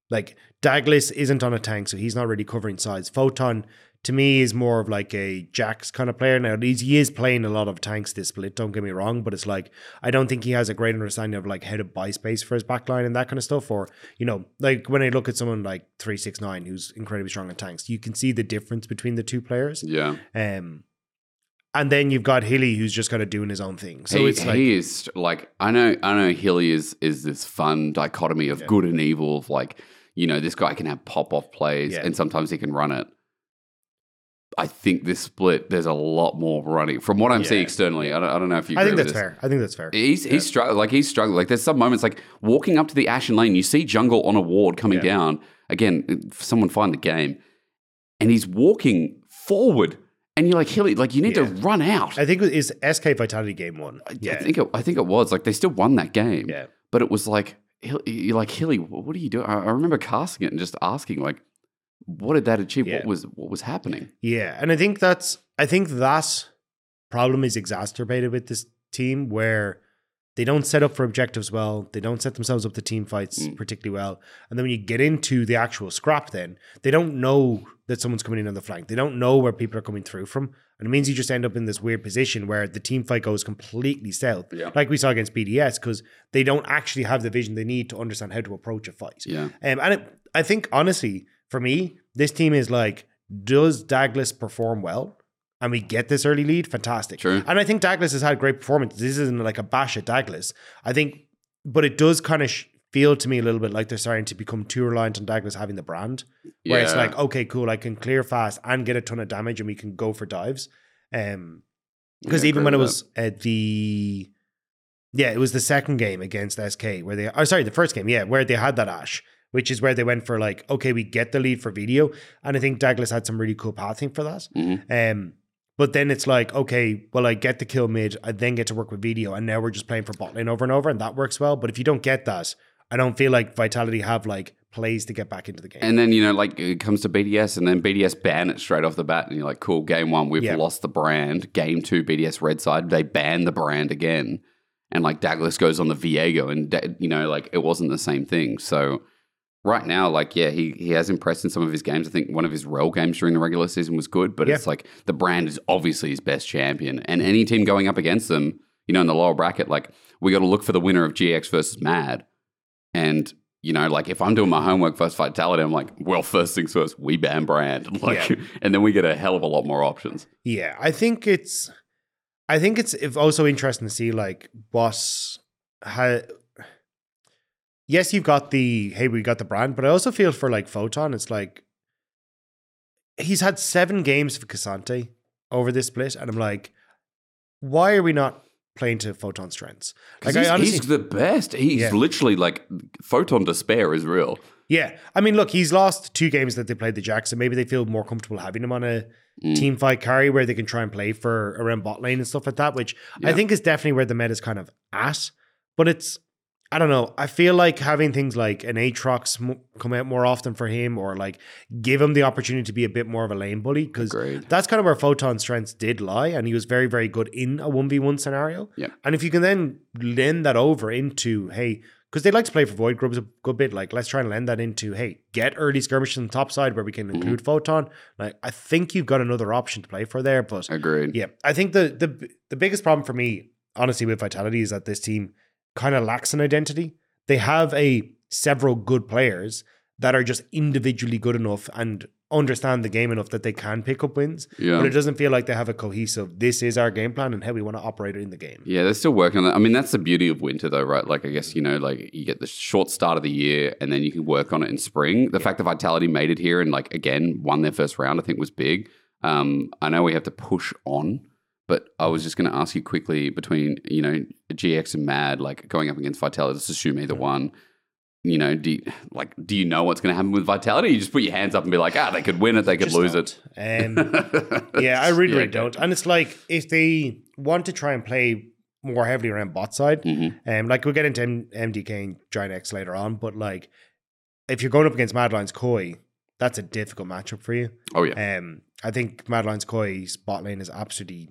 like Daglas isn't on a tank, so he's not really covering sides. Photon to me is more of like a Jax kind of player. Now he's, he is playing a lot of tanks this split. Don't get me wrong, but it's like I don't think he has a great understanding of like how to buy space for his backline and that kind of stuff. Or you know, like when I look at someone like three six nine who's incredibly strong at tanks, you can see the difference between the two players. Yeah. Um, and then you've got Hilly who's just kind of doing his own thing. So he, it's like he is like I know I know Hilly is is this fun dichotomy of Yeah. good and evil of like you know this guy can have pop off plays Yeah. and sometimes he can run it. I think this split there's a lot more running from what I'm seeing externally. I don't, I don't know if you. Can. I think that's this. fair. I think that's fair. He's Yeah. he's struggling like he's struggling. Like there's some moments like walking up to the Ashen Lane, you see Jungle on a ward coming Yeah. down. Again, someone find the game, and he's walking forward, and you're like Hilly, like you need to run out. I think it is SK Vitality game one. Yeah. I think it, I think it was like they still won that game, yeah. but it was like you're like Hilly, what are you doing? I, I remember casting it and just asking like, what did that achieve? Yeah. What was what was happening? Yeah. And I think that's I think that problem is exacerbated with this team where they don't set up for objectives well. They don't set themselves up to team fights Mm. particularly well. And then when you get into the actual scrap, then they don't know that someone's coming in on the flank. They don't know where people are coming through from. And it means you just end up in this weird position where the team fight goes completely south. Yeah. Like we saw against BDS, because they don't actually have the vision they need to understand how to approach a fight. Yeah, Um, and it, I think honestly, for me, this team is like, does Daglas perform well? And we get this early lead, fantastic. And I think Daglas has had great performance. This isn't like a bash at Daglas. I think, but it does kind of sh- feel to me a little bit like they're starting to become too reliant on Daglas having the brand, where it's like, okay, cool, I can clear fast and get a ton of damage, and we can go for dives. Um, because Yeah, even when it was at the yeah it was the second game against sk where they oh sorry the first game yeah where they had that ash which is where they went for like okay we get the lead for vetheo and i think daglas had some really cool pathing for that. Mhm. um but then it's like okay well i get the kill mid i then get to work with vetheo and now we're just playing for bot lane over and over and that works well but if you don't get that i don't feel like vitality have like plays to get back into the game And then you know, like it comes to BDS, and then BDS ban it straight off the bat, and you're like, cool. Game one, we've Yeah. lost the brand. Game two, BDS red side, they ban the brand again, and like Daglas goes on the Viego, and you know, like it wasn't the same thing. So right now, like yeah, he he has impressed in some of his games. I think one of his role games during the regular season was good, but Yeah. it's like the brand is obviously his best champion, and any team going up against them, you know, in the lower bracket, like we got to look for the winner of GX versus Mad, and you know, like if I'm doing my homework first vitality, I'm like, well, first things first, we ban brand, like, Yeah. and then we get a hell of a lot more options. Yeah, I think it's, I think it's also interesting to see like what, how. Yes, you've got the hey, we got the brand, but I also feel for like Photon, it's like he's had seven games of K'Sante over this split, and I'm like, why are we not playing to Photon's strengths? Like he's, I honestly, he's the best. He's Yeah. literally like photon despair is real. yeah. I mean, look, he's lost two games that they played the Jackson. Maybe they feel more comfortable having him on a Mm. team fight carry where they can try and play for around bot lane and stuff like that, which I think is definitely where the meta's kind of at. But it's, I don't know. I feel like having things like an Aatrox m- come out more often for him or like give him the opportunity to be a bit more of a lane bully because that's kind of where Photon's strengths did lie. And he was very, very good in a 1v1 scenario. Yeah. And if you can then lend that over into, hey, because they like to play for Void Grubs a good bit. Like, let's try and lend that into, hey, get early skirmishes on the top side where we can mm-hmm. include Photon. Like, I think you've got another option to play for there. But Agreed. yeah, I think the the the biggest problem for me, honestly, with Vitality is that this team kind of lacks an identity. They have a several good players that are just individually good enough and understand the game enough that they can pick up wins. Yeah. But it doesn't feel like they have a cohesive, this is our game plan and how we want to operate in the game. Yeah, they're still working on that. I mean, that's the beauty of winter, though, right? Like, I guess, you know, like you get the short start of the year and then you can work on it in spring. The fact that Vitality made it here and, like, again, won their first round, I think was big. Um, I know we have to push on, but I was just going to ask you quickly between, you know, GX and Mad, like going up against Vitality, let's assume either one. You know, do you, like, do you know what's going to happen with Vitality? You just put your hands up and be like, ah, they could win it, they could Just lose don't. it. Um, yeah, I really, really okay. don't. And it's like if they want to try and play more heavily around bot side, Mhm. um, like we'll get into M- MDK and Giant X later on, but like if you're going up against Mad Lions KOI, that's a difficult matchup for you. Oh, yeah. Um, I think Mad Lions KOI's bot lane is absolutely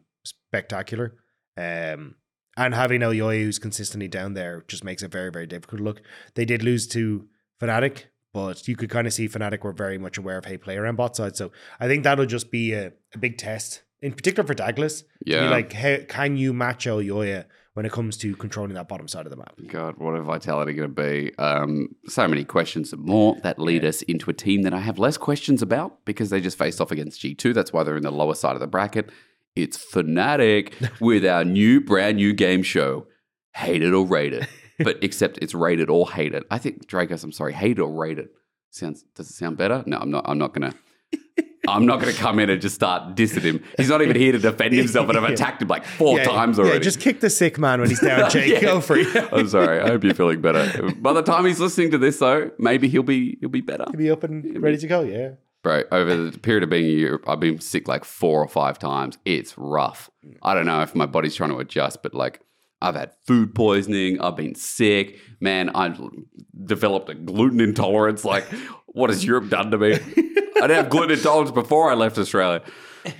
spectacular. Um, and having Elyoya who's consistently down there just makes it very, very difficult to look. They did lose to Fnatic, but you could kind of see Fnatic were very much aware of hey, play around bot side. So I think that'll just be a, a big test, in particular for Daglas. Yeah. like, how, can you match Elyoya when it comes to controlling that bottom side of the map? God, what a vitality going to be? Um, so many questions and more that lead us into a team that I have less questions about because they just faced off against G2. That's why they're in the lower side of the bracket. It's Fnatic with our new, brand new game show, Hate It or Rate It. But except it's rated or hate it. I think Drakos, I'm sorry, hate or rated. Sounds does it sound better? No, I'm not. I'm not gonna. I'm not gonna come in and just start dissing him. He's not even here to defend himself, and I've attacked him like four times already. Yeah, just kick the sick man when he's down, Jake. Yeah. Go for it. I'm sorry. I hope you're feeling better. By the time he's listening to this, though, maybe he'll be he'll be better. He'll be up and ready to go, yeah. Bro, over the period of being a year, I've been sick like four or five times. It's rough. I don't know if my body's trying to adjust, but like I've had food poisoning. I've been sick. Man, I developed a gluten intolerance. Like, what has Europe done to me? I didn't have gluten intolerance before I left Australia.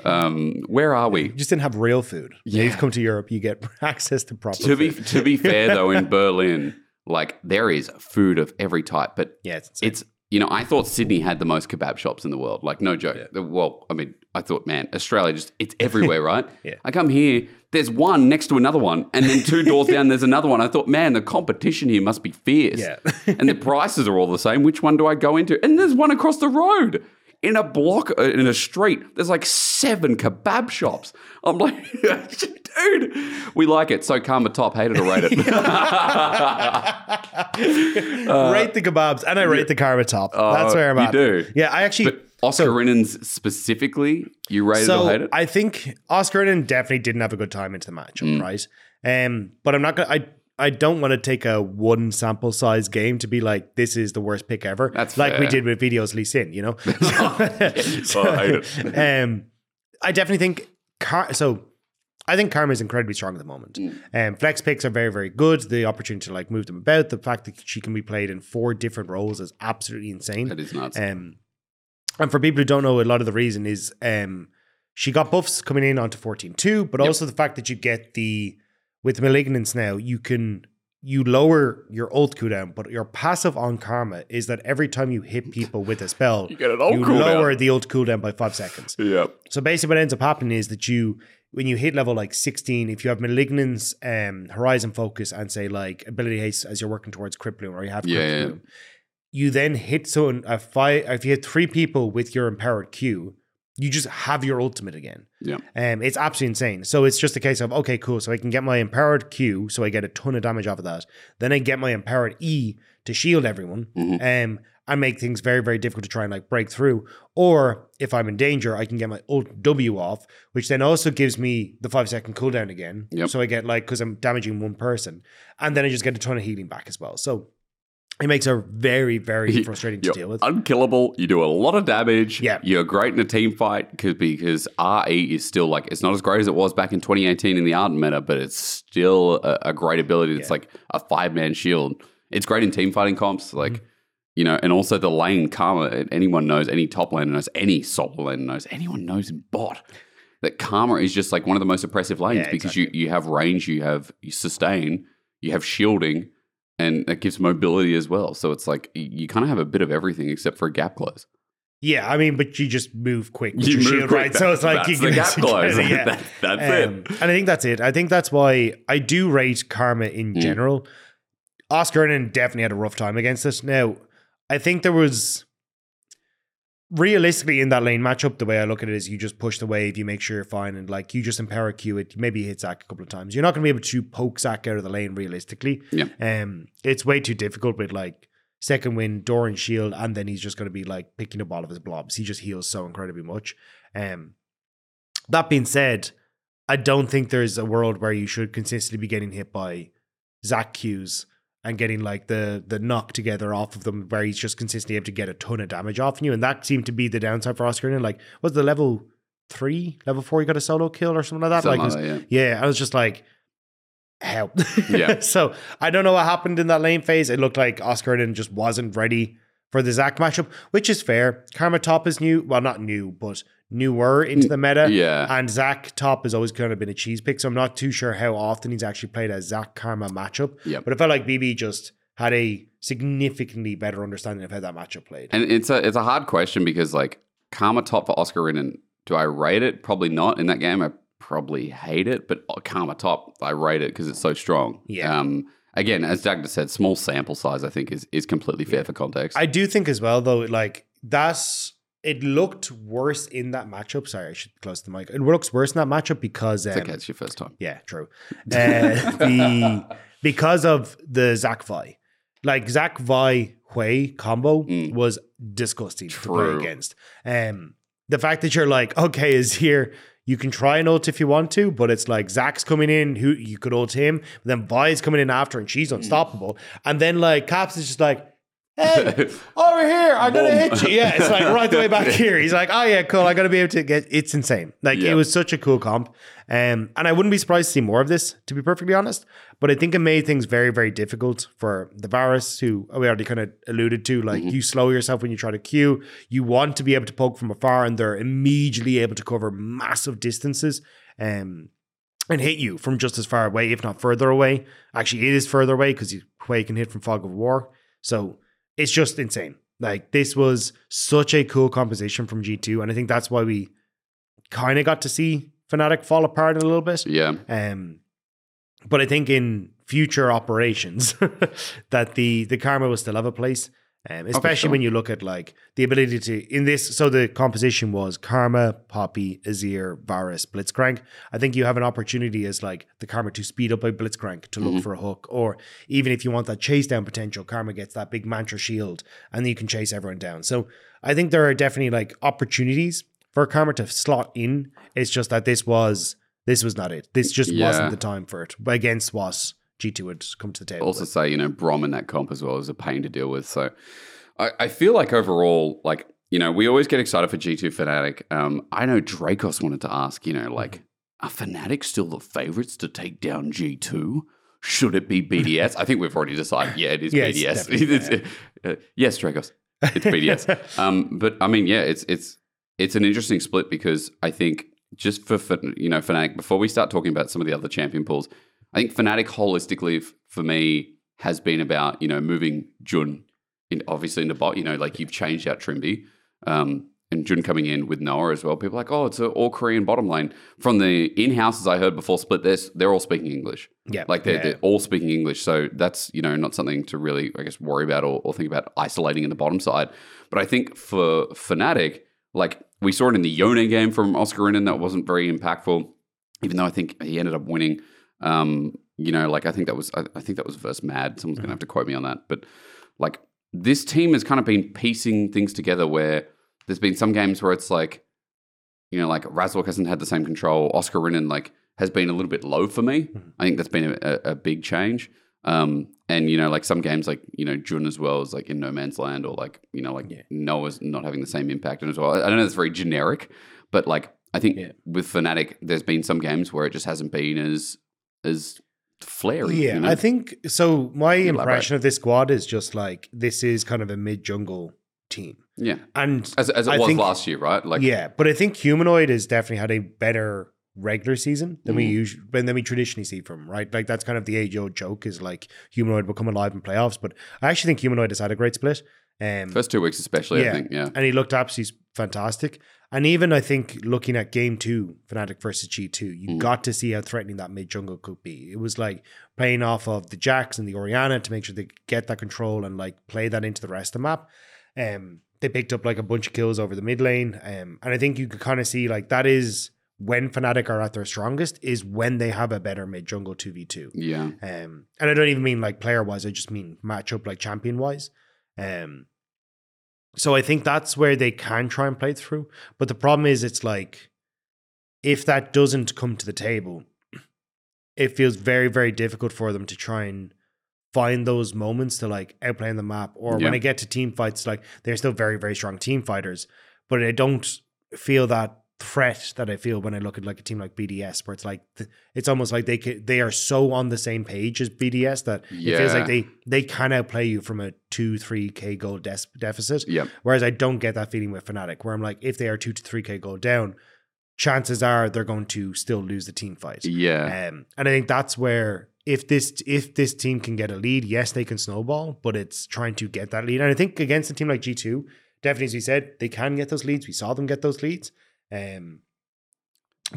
Um, where are we? You just didn't have real food. Yeah. You've come to Europe, you get access to proper To be food. to be fair though, in Berlin, like there is food of every type, but Yeah, it's, insane. it's you know I thought Sydney had the most kebab shops in the world. Like no joke. Well, I mean, I thought, man, Australia just it's everywhere, right? Yeah. I come here, there's one next to another one, and then two doors down, there's another one. I thought, man, the competition here must be fierce. Yeah. and the prices are all the same. Which one do I go into? And there's one across the road. In a block, uh, in a street, there's like seven kebab shops. I'm like, dude, we like it. So Karma Top, hate it or rate it. rate the kebabs and I rate the karma top. That's where I'm at you do. Yeah, I actually. But Oscarinin's specifically, you rated or so hated? I think Oscarinin definitely didn't have a good time into the matchup, Mm. right? Um, but I'm not gonna. I I don't want to take a one sample size game to be like this is the worst pick ever. That's like we did with Vetheo's Lee Sin, you know. Oh, I um, I definitely think Car- so. I think Karma is incredibly strong at the moment. Mm. Um, flex picks are very, very good. The opportunity to like move them about, the fact that she can be played in four different roles is absolutely insane. that is nuts. Um, and for people who don't know, a lot of the reason is um, she got buffs coming in onto 14.2, but Yep. also the fact that you get the, with Malignance now, you can, you lower your ult cooldown, but your passive on Karma is that every time you hit people with a spell, You get an ult you cooldown. lower the ult cooldown by five seconds. yeah. So basically, what ends up happening is that you, when you hit level like 16, if you have Malignance, um, Horizon Focus, and say like Ability Haste as you're working towards Bloom, or you have Crypt Yeah. Bloom, you then hit someone, a five, if you hit three people with your Empowered Q, you just have your ultimate again. Yeah. Um, it's absolutely insane. So it's just a case of okay, cool. So I can get my empowered Q, so I get a ton of damage off of that. Then I get my empowered E to shield everyone, Mhm. um, and make things very, very difficult to try and like break through. Or if I'm in danger, I can get my ult W off, which then also gives me the five second cooldown again. Yep. So I get like because I'm damaging one person, and then I just get a ton of healing back as well. So it makes her very, very frustrating to You're deal with. unkillable. You do a lot of damage. Yeah. You're great in a team fight because because RE is still like it's not as great as it was back in 2018 in the Ardent meta, but it's still a, a great ability. It's Yeah. like a five man shield. It's great in team fighting comps, like Mm-hmm. you know, and also the lane Karma. Anyone knows, any top laner knows, any solo laner knows, anyone knows in bot that Karma is just like one of the most oppressive lanes Yeah, because you exactly. you have range, you have you sustain, you have shielding, and that gives mobility as well. So it's like you kind of have a bit of everything except for a gap close. Yeah, I mean, but you just move quick with You your move shield, quick. right? So it's like you can gap close. Yeah. That- that's Um, it. And I think that's it. I think that's why I do rate Karma in Mm. general. Oscarinin definitely had a rough time against it. Now, I think there was realistically in that lane matchup, the way I look at it is you just push the wave, you make sure you're fine, and like you just empower Q it. Maybe hit Zac a couple of times. You're not going to be able to poke Zac out of the lane realistically. Yeah. Um, it's way too difficult with like Second Wind, Doran shield, and then he's just going to be like picking up all of his blobs. He just heals so incredibly much. Um, that being said, I don't think there's a world where you should consistently be getting hit by Zac Qs and getting like the the knock together off of them where he's just consistently able to get a ton of damage off you. And that seemed to be the downside for Oscar. And like, was the level three, level four, he got a solo kill or something like that? Something like, like was- that, yeah. yeah, I was just like, help. Yeah. so I don't know what happened in that lane phase. It looked like Oscarinin just wasn't ready for the Zac matchup, which is fair. Karma top is new. Well, not new, but newer into the meta. Yeah. And Zac top has always kind of been a cheese pick. So I'm not too sure how often he's actually played a Zac Karma matchup. Yeah. But it felt like BB just had a significantly better understanding of how that matchup played. And it's a it's a hard question because like Karma top for Oscarinin, do I rate it? Probably not in that game. I probably hate it, but Karma top, I rate it because it's so strong. Yeah. Um. Again, as Doug just said, small sample size. I think is is completely fair for context. I do think as well, though, like that's it looked worse in that matchup. Sorry, I should close the mic. It looks worse in that matchup because it's um, okay. It's your first time. Yeah, true. Uh, the because of the Zac Vi, like Zac Vi Hwei combo Mm. was disgusting to play against. Um, the fact that you're like, okay, is here. You can try an ult if you want to, but it's like Zac's coming in, who you could ult him, but then Vi's coming in after, and Mm. she's unstoppable. And then like Caps is just like, hey, over here, I'm gonna hit you. Yeah, it's like right the way back here. He's like, oh yeah, cool. I gotta be able to get. It's insane. Like Yeah. it was such a cool comp, um, and I wouldn't be surprised to see more of this. To be perfectly honest, but I think it made things very, very difficult for the Varus, who we already kind of alluded to. Like Mhm. you slow yourself when you try to queue. You want to be able to poke from afar, and they're immediately able to cover massive distances. Um, and hit you from just as far away, if not further away. Actually, it is further away because you Hwei can hit from Fog of War. So it's just insane. Like this was such a cool composition from G2, and I think that's why we kind of got to see Fnatic fall apart a little bit. yeah. Um, but I think in future operations that the the karma will still have a place. Um, especially sure. when you look at like the ability to in this. So the composition was Karma, Poppy, Azir, Varus, Blitzcrank. I think you have an opportunity as like the Karma to speed up a Blitzcrank to look Mhm. for a hook, or even if you want that chase down potential, Karma gets that big mantra shield, and then you can chase everyone down. So I think there are definitely like opportunities for Karma to slot in. It's just that this was this was not it. This just Yeah. wasn't the time for it against what G2 would come to the table. also with. say, you know, Brom in that comp as well is a pain to deal with. So I, I feel like overall, like, you know, we always get excited for G2 Fnatic. Um, I know Drakos wanted to ask, you know, like, are Fnatic still the favorites to take down G2? Should it be BDS? I think we've already decided, yeah, it is Yeah, BDS. definitely, It's- uh, yes, Drakos. It's BDS. um, but I mean, yeah, it's it's it's an interesting split because I think just for, for you know Fnatic, before we start talking about some of the other champion pools, I think Fnatic holistically f- for me has been about you know moving Jun in, obviously into bot. You know, like you've changed out Trymbi. Um, and Jun coming in with Noah as well. People are like, oh, it's an all Korean bottom lane. From the in houses I heard before split, they're, they're all speaking English. yeah, Like they're, yeah. they're all speaking English. So that's, you know, not something to really, I guess, worry about or, or think about isolating in the bottom side. But I think for Fnatic, like we saw it in the Yone game from Oscarinin, that wasn't very impactful, even though I think he ended up winning. Um, you know, like I think that was, I, I think that was versus Mad. Someone's going to have to quote me on that. But like this team has kind of been piecing things together where there's been some games where it's like, you know, like Razork hasn't had the same control. Oscarinin, like, has been a little bit low for me. Mhm. I think that's been a, a, a big change. Um, and you know, like some games, like you know, Jun as well is like in No Man's Land, or like you know, like Yeah. Noah's not having the same impact. And as well, I I don't know, it's very generic, but like I think Yeah. with Fnatic, there's been some games where it just hasn't been as as flary. Yeah, you know? I think so. My impression of this squad is just like this is kind of a mid jungle team, yeah, and as, as it I was think- last year, right? Like, yeah, but I think humanoid has definitely had a better regular season than we Mhm. usually than we traditionally see from right. Like that's kind of the age old joke is like humanoid will come alive in playoffs, but I actually think humanoid has had a great split. Um, first two weeks especially, Yeah. I think, yeah, and he looked absolutely fantastic. And even I think looking at game two, Fnatic versus G2, you Mhm. got to see how threatening that mid jungle could be. It was like playing off of the Jacks and the Oriana to make sure they get that control and like play that into the rest of the map. Um, they picked up like a bunch of kills over the mid lane. Um, and I think you could kind of see like that is when Fnatic are at their strongest is when they have a better mid jungle 2v2. Yeah. Um, and I don't even mean like player wise, I just mean matchup like champion wise. Um, so I think that's where they can try and play through. But the problem is, it's like if that doesn't come to the table, it feels very, very difficult for them to try and find those moments to like outplay on the map. Or Yeah. when I get to team fights, like they're still very, very strong team fighters, but I don't feel that threat that I feel when I look at like a team like BDS, where it's like it's almost like they they are so on the same page as BDS that it feels like they they can outplay you from a two three k goal deficit. Yep. Whereas I don't get that feeling with Fnatic, where I'm like, if they are two to three k goal down, chances are they're going to still lose the team fight. Yeah. Um, and I think that's where if this if this team can get a lead, yes, they can snowball, but it's trying to get that lead. And I think against a team like G two, definitely as we said, they can get those leads. We saw them get those leads. Um,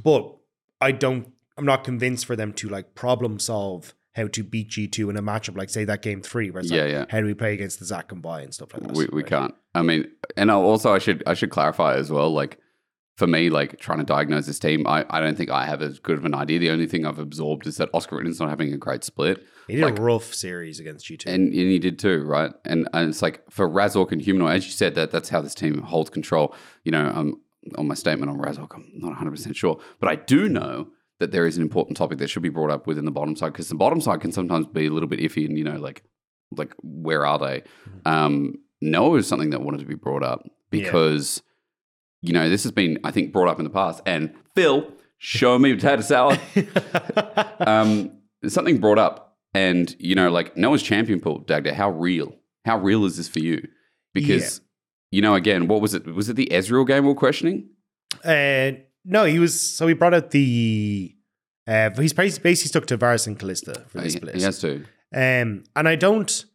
but I don't. I'm not convinced for them to like problem solve how to beat G two in a matchup like say that game three, where it's Yeah, like, yeah. how do we play against the Zac and Buy and stuff like that. we, we right? can't. I mean, and also I should I should clarify as well. Like for me, like trying to diagnose this team, I, I don't think I have as good of an idea. The only thing I've absorbed is that Oscarinin's not having a great split, He did like- a rough series against G two. and, and he did too, right? And and it's like for Razork and Humanoid, as you said, that that's how this team holds control. You know, um, on my statement on Razork, I'm not 100 percent sure, but I do know that there is an important topic that should be brought up within the bottom side because the bottom side can sometimes be a little bit iffy, and you know, like like where are they? Um, Noah is something that wanted to be brought up Yeah. because you know this has been I think brought up in the past, and Phil, show me potato salad um, something brought up, and you know, like Noah's champion pool, Dagda. How real? How real is this for you? Because you know, again, what was it? Was it the Ezreal game we're questioning? Uh, no, he was. So he brought out the. Uh, he's basically stuck to Varus and Kalista for this He, split. he has to. Um, and I don't.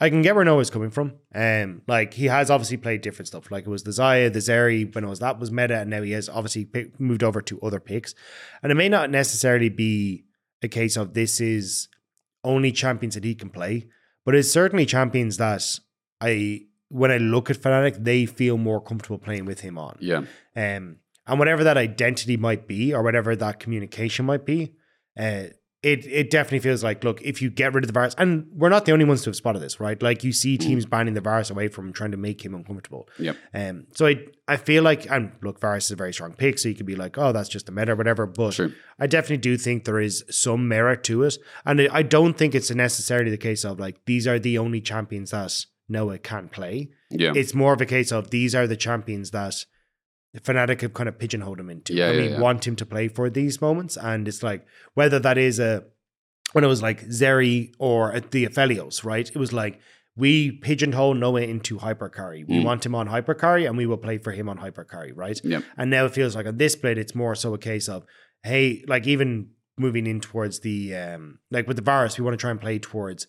I can get where Noah's coming from. Um, like he has obviously played different stuff. Like it was the Xayah, the Zeri, when it was that was meta, and now he has obviously pick, moved over to other picks. And it may not necessarily be a case of this is only champions that he can play, but it's certainly champions that I, when I look at Fnatic, they feel more comfortable playing with him on. Yeah, Um, and whatever that identity might be, or whatever that communication might be, uh, it it definitely feels like, look, if you get rid of the Varus, and we're not the only ones to have spotted this, right? Like you see teams banning the Varus away from him, trying to make him uncomfortable. Yeah. Um, so I I feel like, and look, Varus is a very strong pick, so you could be like, oh, that's just a meta or whatever. But True. I definitely do think there is some merit to it, and I I don't think it's necessarily the case of like these are the only champions that Noah can't play yeah, it's more of a case of these are the champions that the Fnatic have kind of pigeonholed him into. Yeah, and yeah, we yeah. want him to play for these moments. And it's like whether that is a when it was like Zeri or at the Aphelios, right? It was like we pigeonhole Noah into hypercarry. We Mm. want him on hypercarry and we will play for him on hypercarry, right? Yep. And now it feels like on this split, it's more so a case of, hey, like even moving in towards the um like with the virus, we want to try and play towards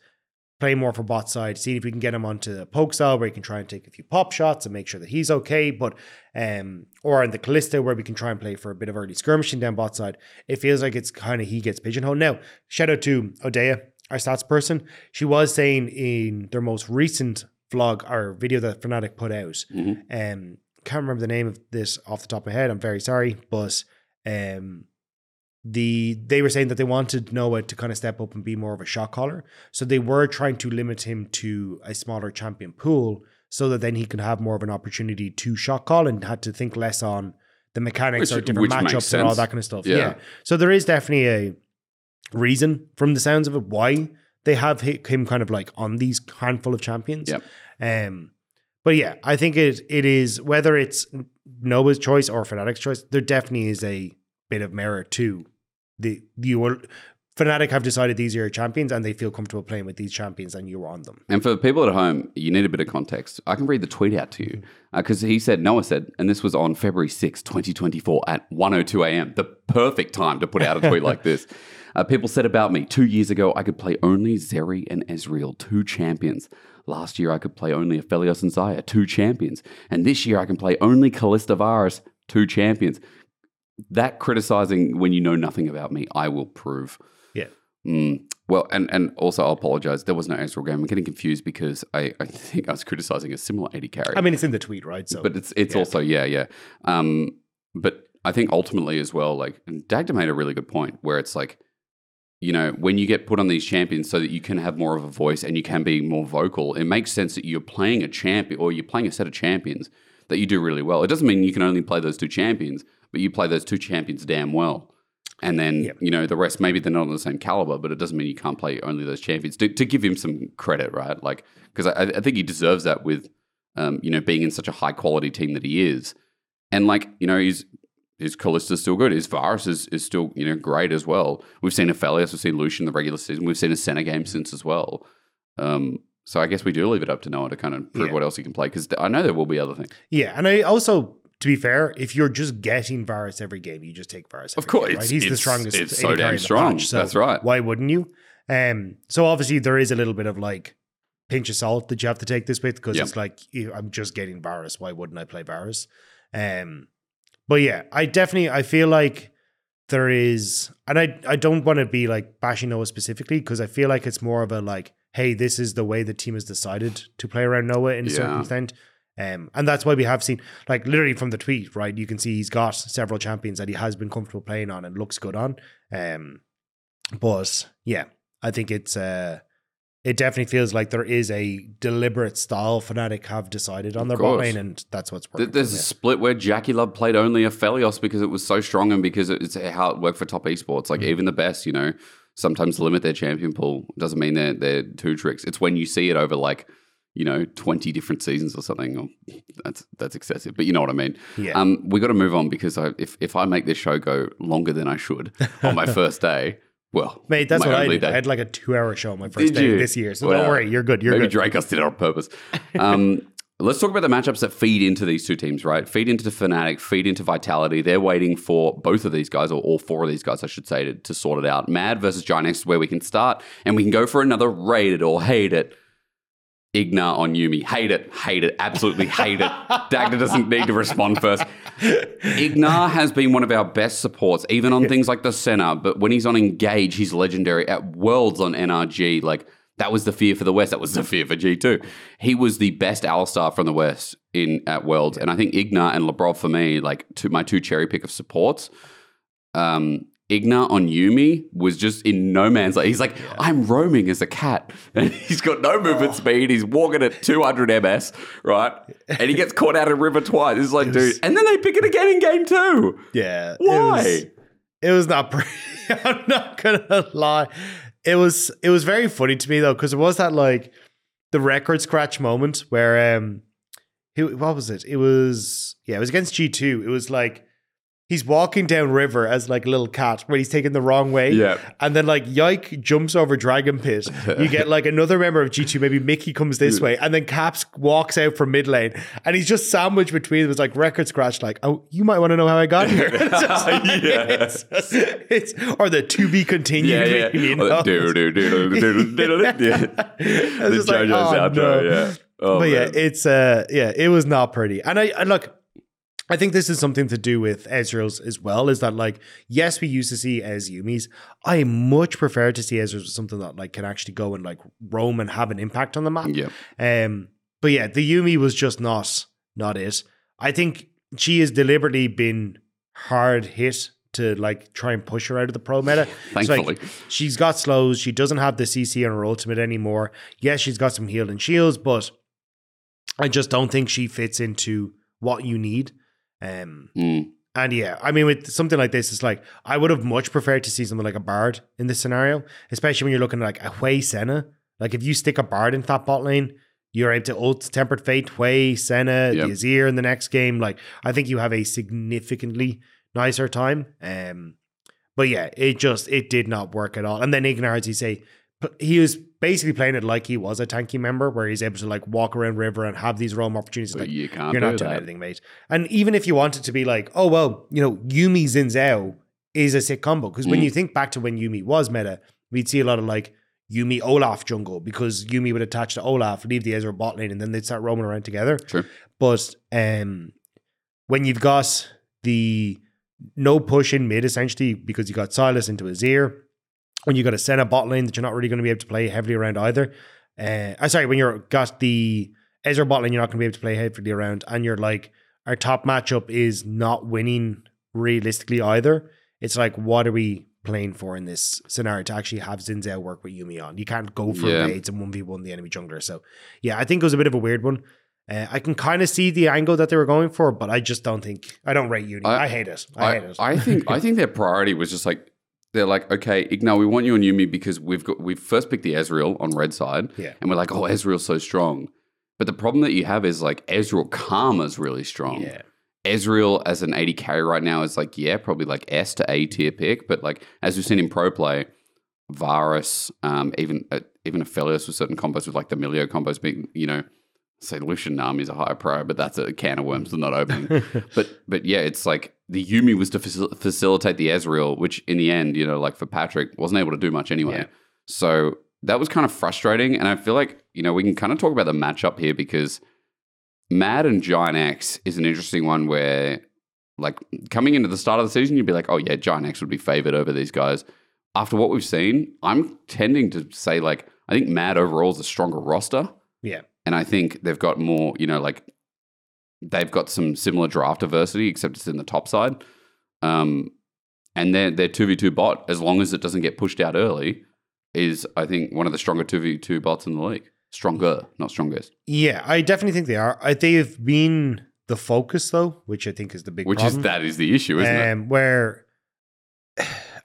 play more for bot side, see if we can get him onto the poke style where he can try and take a few pop shots and make sure that he's okay. But um or in the Kalista where we can try and play for a bit of early skirmishing down bot side. It feels like it's kind of he gets pigeonholed. Now, shout out to Odea, our stats person. She was saying in their most recent vlog or video that Fnatic put out, Mhm. um, can't remember the name of this off the top of my head. I'm very sorry, but um, the they were saying that they wanted Noah to kind of step up and be more of a shot caller, so they were trying to limit him to a smaller champion pool, so that then he could have more of an opportunity to shot call and had to think less on the mechanics Which- or different matchups and all that kind of stuff. Yeah. Yeah. So there is definitely a reason from the sounds of it why they have hi- him kind of like on these handful of champions. Yep. Um, but yeah, I think it it is whether it's Noah's choice or Fnatic's choice, there definitely is a bit of merit to the you will Fnatic have decided these are your champions and they feel comfortable playing with these champions and you're on them. And for people at home, you need a bit of context. I can read the tweet out to you because he said, Noah said, and this was on February 6, 2024 at 1.02 a.m., the perfect time to put out a tweet like this. Uh, people said about me, two years ago, I could play only Zeri and Ezreal, two champions. Last year, I could play only Aphelios and Xayah, two champions. And this year, I can play only Kalista Varus, two champions. That criticizing when you know nothing about me, I will prove. Yeah. Mm. Well, and, and also I'll apologize. There was no Ezreal game. I'm getting confused because I, I think I was criticizing a similar 80 carry. I mean, it's in the tweet, right? So, but it's it's yeah. also yeah yeah. Um, but I think ultimately as well, like and Dagda made a really good point where it's like, you know, when you get put on these champions so that you can have more of a voice and you can be more vocal, it makes sense that you're playing a champion or you're playing a set of champions that you do really well. It doesn't mean you can only play those two champions, but you play those two champions damn well. And then, Yep. you know, the rest, maybe they're not on the same caliber, but it doesn't mean you can't play only those champions. To, to give him some credit, right? Like, because I, I think he deserves that with, um, you know, being in such a high quality team that he is. And like, you know, he's his Kalista's still good. His Varus is, is still, you know, great as well. We've seen Aphelios, we've seen Lucian the regular season, we've seen a Senna game since as well. Um, so I guess we do leave it up to Noah to kind of prove Yeah. what else he can play because I know there will be other things. yeah. And I also, to be fair, if you're just getting Varus every game, you just take Varus. Of course, game, right? he's the strongest. it's so damn strong. so That's right. Why wouldn't you? Um, so obviously there is a little bit of like pinch of salt that you have to take this with because Yep. it's like I'm just getting Varus. Why wouldn't I play Varus? Um, but yeah, I definitely I feel like there is, and I I don't want to be like bashing Noah specifically because I feel like it's more of a like, hey, this is the way the team has decided to play around Noah in a certain Yeah. extent. Um, and that's why we have seen, like, literally from the tweet, right? You can see he's got several champions that he has been comfortable playing on and looks good on. Um, but yeah, I think it's uh, it definitely feels like there is a deliberate style Fnatic have decided on Of their bot lane, and that's what's working. There's a split where JackeyLove played only Aphelios because it was so strong and because it's how it worked for top esports. Like Mhm. even the best, you know, sometimes limit their champion pool. Doesn't mean they're they're two tricks. It's when you see it over like, you know, 20 different seasons or something. Or, that's that's excessive, but you know what I mean. Yeah, Um, we got to move on because I, if if I make this show go longer than I should on my first day, well, mate, that's what I did. day. I had like a two-hour show on my first Did day you? this year, so Well, don't worry, you're good. You're Maybe good. Drake us did it on purpose. Um, let's talk about the matchups that feed into these two teams, right? Feed into the Fnatic, feed into Vitality. They're waiting for both of these guys, or all four of these guys, I should say, to, to sort it out. Mad versus Giant X is where we can start, and we can go for another rate it or hate it. Ignar on Yuumi. Hate it. Hate it. Absolutely hate it. Dagda doesn't need to respond first. Ignar has been one of our best supports, even on things like the Senna. But when he's on Engage, he's legendary. At Worlds on NRG, like that was the fear for the West. That was the fear for G2. He was the best Alistar from the West in at Worlds. And I think Ignar and Labrov for me, like two, my two cherry pick of supports. Um, Ignar on Yuumi was just in no man's land. He's like, I'm roaming as a cat. And he's got no movement speed. He's walking at 200 MS, right? And he gets caught out of river twice. It's like, It was- dude. And then they pick it again in game two. Yeah. Why? It was, it was not pretty. I'm not gonna lie. It was it was very funny to me though, because it was that like the record scratch moment where um he, what was it? It was yeah, it was against G2. It was like he's walking down river as like a little cat where he's taking the wrong way. Yeah. And then like Yike jumps over Dragon Pit. You get like another member of G2, maybe Mikyx comes this way, and then Caps walks out from mid lane, and he's just sandwiched between them. It's like record scratch, like, oh, you might want to know how I got here. It's like- Yeah. it's, it's- or the to be continued. Yeah, yeah. you know? Do, do, do, do, do, do, do, yeah. The like, oh, no. yeah. Oh, but yeah, it's uh, yeah, it was not pretty. And I, I look, I think this is something to do with Ezreal's as well. Is that like, yes, we used to see Ez Yuumi's. I much prefer to see Ezreal's as something that like can actually go and like roam and have an impact on the map. yeah. Um, but yeah, the Yuumi was just not not it. I think she has deliberately been hard hit to like try and push her out of the pro meta. It's like, Thankfully. she's got slows. She doesn't have the CC on her ultimate anymore. Yes, she's got some heal and shields, but I just don't think she fits into what you need. Um, Mm. and yeah, I mean, with something like this, it's like I would have much preferred to see something like a Bard in this scenario, especially when you're looking at like a Hwei Senna. Like if you stick a Bard in that bot lane, you're able to ult Tempered Fate, Hwei, Senna, Yep. the Azir in the next game. Like I think you have a significantly nicer time. Um, but yeah, it just it did not work at all. And then Ignar, as you say, he was basically playing it like he was a tanky member, where he's able to like walk around river and have these roam opportunities. But like you can't you're do not doing that. anything, mate. And even if you wanted to be like, oh well, you know, Yuumi Xin Zhao is a sick combo because when Mm. you think back to when Yuumi was meta, we'd see a lot of like Yuumi Olaf jungle because Yuumi would attach to Olaf, leave the Ezra bot lane, and then they'd start roaming around together. Sure. But um, when you've got the no push in mid essentially because you got Silas into Azir, when you got a Senna bot lane that you're not really going to be able to play heavily around either. Uh, I'm sorry, when you're got the Ezreal bot lane, you're not going to be able to play heavily around, and you're like our top matchup is not winning realistically either. It's like, what are we playing for in this scenario to actually have Xin Zhao work with Yuumi on? You can't go for Yeah. raids and one v one the enemy jungler. So yeah, I think it was a bit of a weird one. Uh, I can kind of see the angle that they were going for, but I just don't think I don't rate Uni. I, I- hate it. I, I, hate it. I think I think their priority was just like they're like, okay, Ignar, we want you on Yuumi because we've got we've first picked the Ezreal on red side, Yeah. and we're like, oh, Ezreal's so strong. But the problem that you have is like Ezreal Karma's really strong. yeah, Ezreal as an 80 carry right now is like, yeah, probably like S to A tier pick. But like as we've seen in pro play, Varus, um, even uh, even Aphelios with certain combos with like the Milio combos being, you know, say Lucian Nami's a higher pro, but that's a can of worms they're not opening. but but yeah, it's like the Yuumi was to facil- facilitate the Ezreal, which in the end, you know, like for Patrik, wasn't able to do much anyway. Yeah. So that was kind of frustrating. And I feel like, you know, we can kind of talk about the matchup here because Mad and Giant X is an interesting one where, like, coming into the start of the season, you'd be like, oh, yeah, Giant X would be favored over these guys. After what we've seen, I'm tending to say, like, I think Mad overall is a stronger roster. yeah, And I think they've got more, you know, like, they've got some similar draft diversity, except it's in the top side. Um, and their their two v two bot, as long as it doesn't get pushed out early, is I think one of the stronger two v two bots in the league. Stronger, not strongest. yeah. I definitely think they are. I, they've been the focus though, which I think is the big Which problem. is that is the issue, isn't it? um, Where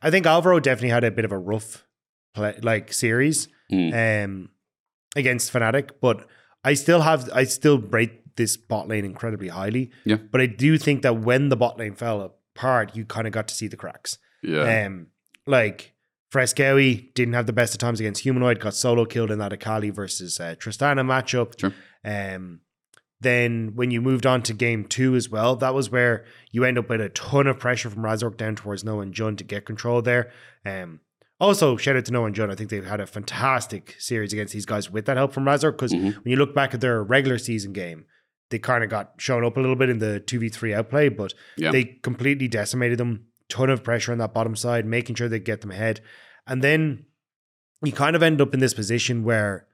I think Alvaro definitely had a bit of a rough play, like series Mm. um, against Fnatic, but I still have I still rate this bot lane incredibly highly. Yeah. But I do think that when the bot lane fell apart, you kind of got to see the cracks. Yeah, Um, like Fresskowy didn't have the best of times against Humanoid, got solo killed in that Akali versus uh, Tristana matchup. Sure. Um, then when you moved on to game two as well, that was where you end up with a ton of pressure from Razork down towards Noah and Jun to get control there. Um, also, shout out to Noah and Jun. I think they've had a fantastic series against these guys with that help from Razork. Because Mhm. when you look back at their regular season game, they kind of got shown up a little bit in the 2v3 outplay, but Yeah. they completely decimated them. Ton of pressure on that bottom side, making sure they get them ahead. And then you kind of end up in this position where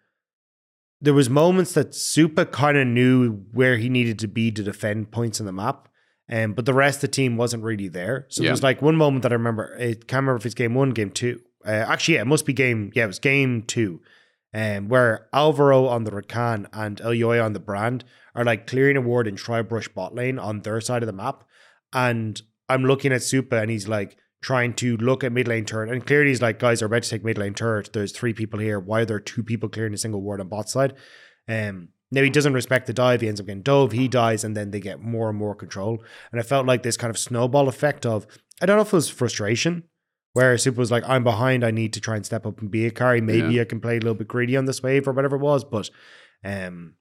there was moments that Supa kind of knew where he needed to be to defend points on the map. Um, but the rest of the team wasn't really there. So Yeah. there was like one moment that I remember. I can't remember if it's game one, game two. Uh, actually, yeah, it must be game. Yeah, it was game two, um, where Alvaro on the Rakan and Elyoya on the Brand are like clearing a ward in Tribrush bot lane on their side of the map, and I'm looking at Supa and he's like trying to look at mid lane turret, and clearly he's like, guys are about to take mid lane turret. There's three people here. Why are there two people clearing a single ward on bot side? Um, now he doesn't respect the dive. He ends up getting dove. He dies, and then they get more and more control. And I felt like this kind of snowball effect of I don't know if it was frustration, where Supa was like, "I'm behind. I need to try and step up and be a carry. Maybe I can play a little bit greedy on this wave or whatever it was." But um,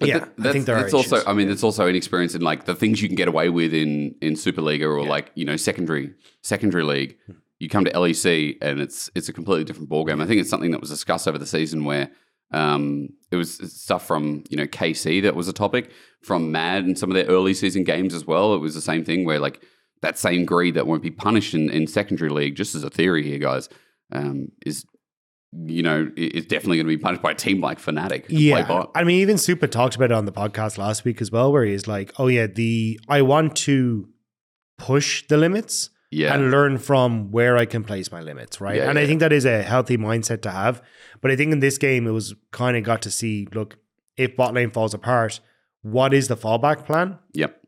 But yeah, th- I think there that's are also. issues. I mean, it's also inexperience in like the things you can get away with in in Superliga or Yeah. like you know secondary secondary league. You come to LEC and it's it's a completely different ballgame. I think it's something that was discussed over the season where um, it was stuff from you know KC that was a topic from Mad and some of their early season games as well. It was the same thing where like that same greed that won't be punished in, in secondary league. Just as a theory here, guys, um, is you know is definitely going to be punished by a team like Fnatic. Yeah. I mean, even Supa talked about it on the podcast last week as well, where he's like, "Oh yeah, the I want to push the limits yeah. and learn from where I can place my limits, right?" Yeah, and I think that is a healthy mindset to have. But I think in this game, it was kind of got to see, look, if bot lane falls apart, what is the fallback plan? Yep.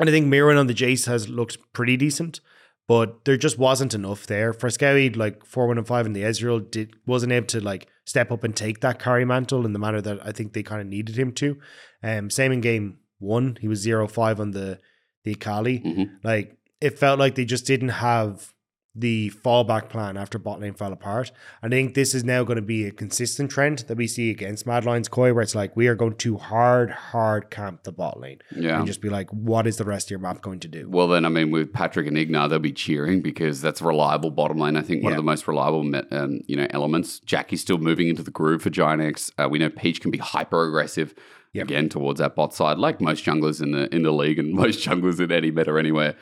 And I think Myrwn on the Jace has looked pretty decent, but there just wasn't enough there. Fresskowy, like four one and five in the Ezreal, did wasn't able to like step up and take that carry mantle in the manner that I think they kind of needed him to. Um, same in game one, he was zero five on the the Akali. Mhm. Like it felt like they just didn't have the fallback plan after bot lane fell apart. I think this is now going to be a consistent trend that we see against Mad Lions Koi, where it's like we are going to hard, hard camp the bot lane Yeah. and just be like, what is the rest of your map going to do? Well, then, I mean, with Patrik and Ignar, they'll be cheering because that's a reliable bottom lane. I think one Yeah. of the most reliable, um, you know, elements. Jackie's still moving into the groove for Giant X. Uh, we know Peach can be hyper aggressive Yep. again towards that bot side, like most junglers in the in the league and most junglers in any meta anywhere.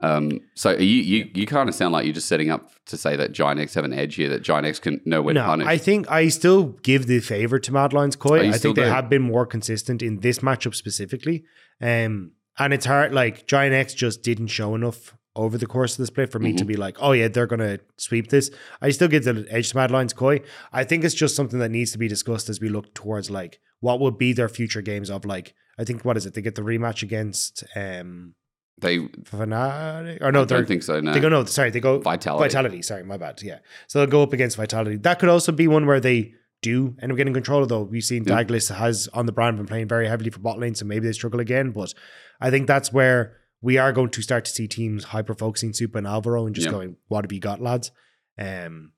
Um, so you you you kind of sound like you're just setting up to say that Giant X have an edge here, that Giant X can know when to No, punish. I think I still give the favor to Mad Lions Oh, Koi. you I think they have been more consistent in this matchup specifically. Um, and it's hard, like Giant X just didn't show enough over the course of this play for me Mm-hmm. to be like, oh yeah, they're gonna sweep this. I still give the edge to Mad Lions Koi. I think it's just something that needs to be discussed as we look towards like what would be their future games of like I think what is it? They get the rematch against um they Fnatic or no, I don't think so. No, they go no, sorry, they go Vitality. Vitality, sorry, my bad. Yeah. So they'll go up against Vitality. That could also be one where they do end up getting control though. We've seen Yeah. Daglas has on the brand been playing very heavily for bot lane, so maybe they struggle again. But I think that's where we are going to start to see teams hyper focusing Supa and Alvaro and just Yeah. going, What have you got, lads? Um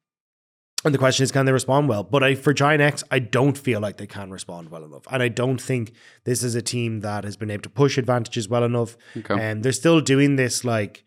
and the question is, can they respond well? But I, for Giant X, I don't feel like they can respond well enough. And I don't think this is a team that has been able to push advantages well enough. Okay. And they're still doing this like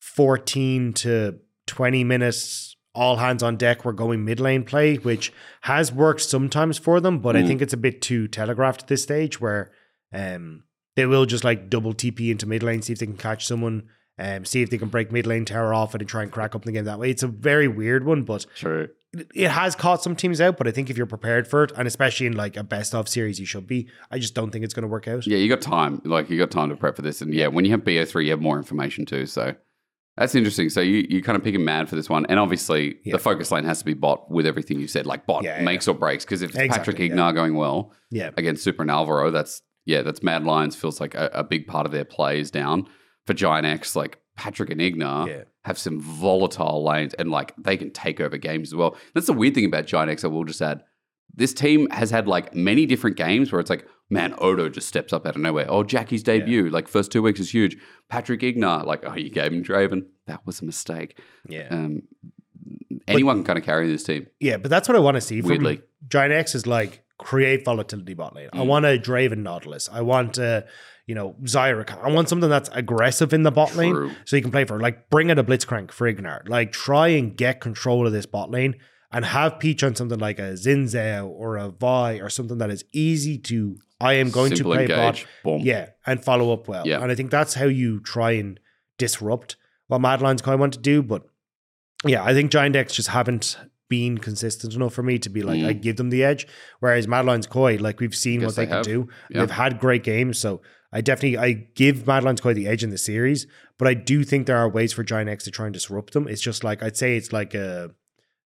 14 to 20 minutes, all hands on deck, we're going mid lane play, which has worked sometimes for them, but I Mm. think it's a bit too telegraphed at this stage where um, they will just like double TP into mid lane, see if they can catch someone, um, see if they can break mid lane tower off and try and crack up the game that way. It's a very weird one, but True. It has caught some teams out. But I think if you're prepared for it, and especially in like a best of series, you should be. I just don't think it's going to work out. Yeah, you got time. Like you got time to prep for this, and yeah, when you have BO3, you have more information too. So that's interesting. So you you kind of picking mad for this one, and obviously Yeah. the focus lane has to be bot with everything you said. Like bot Yeah, yeah, makes or breaks because if it's Exactly, Patrik yeah. Ignar going well Yeah. against Supa and Alvaro, that's yeah, that's Mad Lions feels like a, a big part of their play is down for Giant X. Like Patrik and Ignar Yeah. Have some volatile lanes, and like they can take over games as well. That's the weird thing about Giant X. I will just add. This team has had like many different games where it's like, man, Odo just steps up out of nowhere. Oh, Jackie's debut, like first two weeks is huge. Patrik Ignar, like, oh, you gave him Draven. That was a mistake. Yeah. Um, anyone can kind of carry this team. Yeah, but that's what I want to see Weirdly. from Giant X is like create volatility bot lane. I Mm. want a Draven Nautilus. I want a, you know, Zyra. I want something that's aggressive in the bot lane True. so you can play for like bring out a Blitzcrank for Ignar. Like try and get control of this bot lane and have Peach on something like a Xin Zhao or a Vi or something that is easy to I am going Simple to play engage. bot Boom. yeah, and follow up well. Yeah. And I think that's how you try and disrupt what Mad Lions kind of want to do. But yeah, I think Giant X just haven't been consistent enough for me to be like, Mm. I give them the edge. Whereas Mad Lions Koi, like we've seen what they, they can do. Yeah. They've had great games. So I definitely I give Mad Lions Koi the edge in the series. But I do think there are ways for Giant X to try and disrupt them. It's just like I'd say it's like a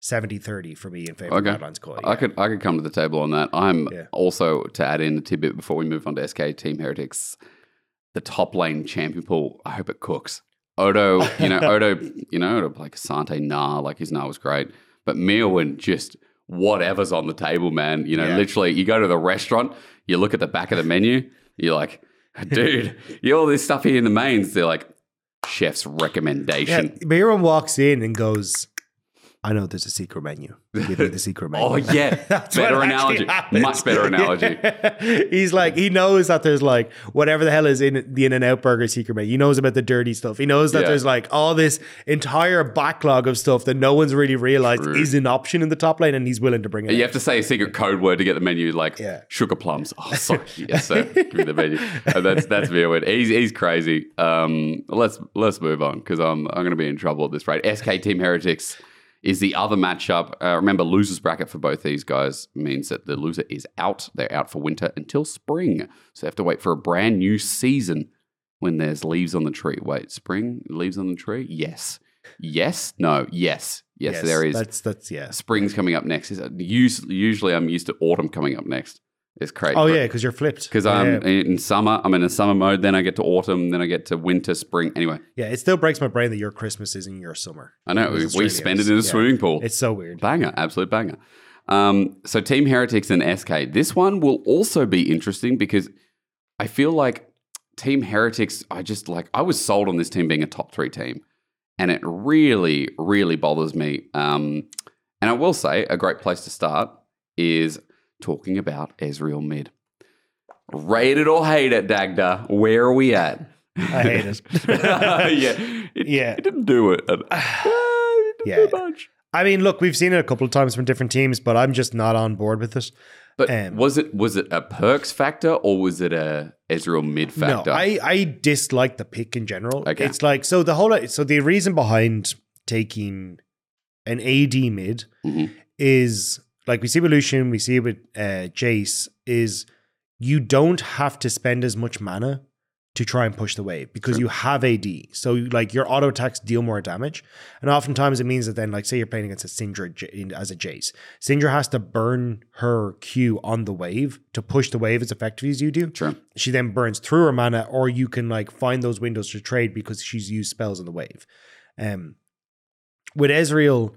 70-30 for me in favor Okay. of Mad Lions Koi. I could I could come to the table on that. I'm Yeah. also to add in a tidbit before we move on to SK Team Heretics. The top lane champion pool. I hope it cooks. Odo, you know, Odo, you know, Odo like K'Sante, nah, like his nah was great. But Myrwn just whatever's on the table, man. You know, Yeah. literally you go to the restaurant, you look at the back of the menu, you're like, dude, you all this stuff here in the mains. They're like, chef's Yeah, recommendation. Myrwn walks in and goes, I know there's a secret menu. Give me the secret menu. Oh yeah, That's better analogy, much better analogy. He's like, he knows that there's like whatever the hell is in the In and Out Burger secret menu. He knows about the dirty stuff. He knows that Yeah. there's like all this entire backlog of stuff that no one's really realized True. is an option in the top lane, and he's willing to bring it. You out. have to say a secret code word to get the menu, like Yeah. sugar plums. Oh, sorry, yes sir. Give me the menu. And that's that's weird. He's he's crazy. Um, let's let's move on because I'm I'm going to be in trouble at this rate. SK Team Heretics is the other matchup. Uh, remember, losers bracket for both these guys means that the loser is out. They're out for winter until spring, so they have to wait for a brand new season when there's leaves on the tree. Wait, spring leaves on the tree? Yes, yes, no, yes, yes. there is That's that's yeah. spring's coming up next. Is usually I'm used to autumn coming up next. It's crazy. Oh yeah, because you're flipped. because. I'm in summer. I'm in a summer mode. Then I get to autumn. Then I get to winter, spring. Anyway, yeah, it still breaks my brain that your Christmas is in your summer. I know we, we spend it in a yeah. swimming pool. It's so weird. banger, absolute banger. Um, so Team Heretics and SK. This one will also be interesting because I feel like Team Heretics. I just like I was sold on this team being a top three team, and it really, really bothers me. Um, and I will say a great place to start is talking about Ezreal mid. Rate it or hate it, Dagda. Where are we at? I hate it. yeah, it, Yeah. it didn't do it. It didn't Yeah. do much. I mean, look, we've seen it a couple of times from different teams, but I'm just not on board with it. But Um, was it was it a Perkz factor or was it a Ezreal mid factor? No, I, I dislike the pick in general. Okay. It's like so the whole so the reason behind taking an AD mid Mhm. is like we see with Lucian, we see with uh, Jace, is you don't have to spend as much mana to try and push the wave because Sure. you have AD. So like your auto attacks deal more damage. And oftentimes it means that then like say you're playing against a Syndra as a Jace. Syndra has to burn her Q on the wave to push the wave as effectively as you do Sure. she then burns through her mana, or you can like find those windows to trade because she's used spells on the wave. Um, with Ezreal,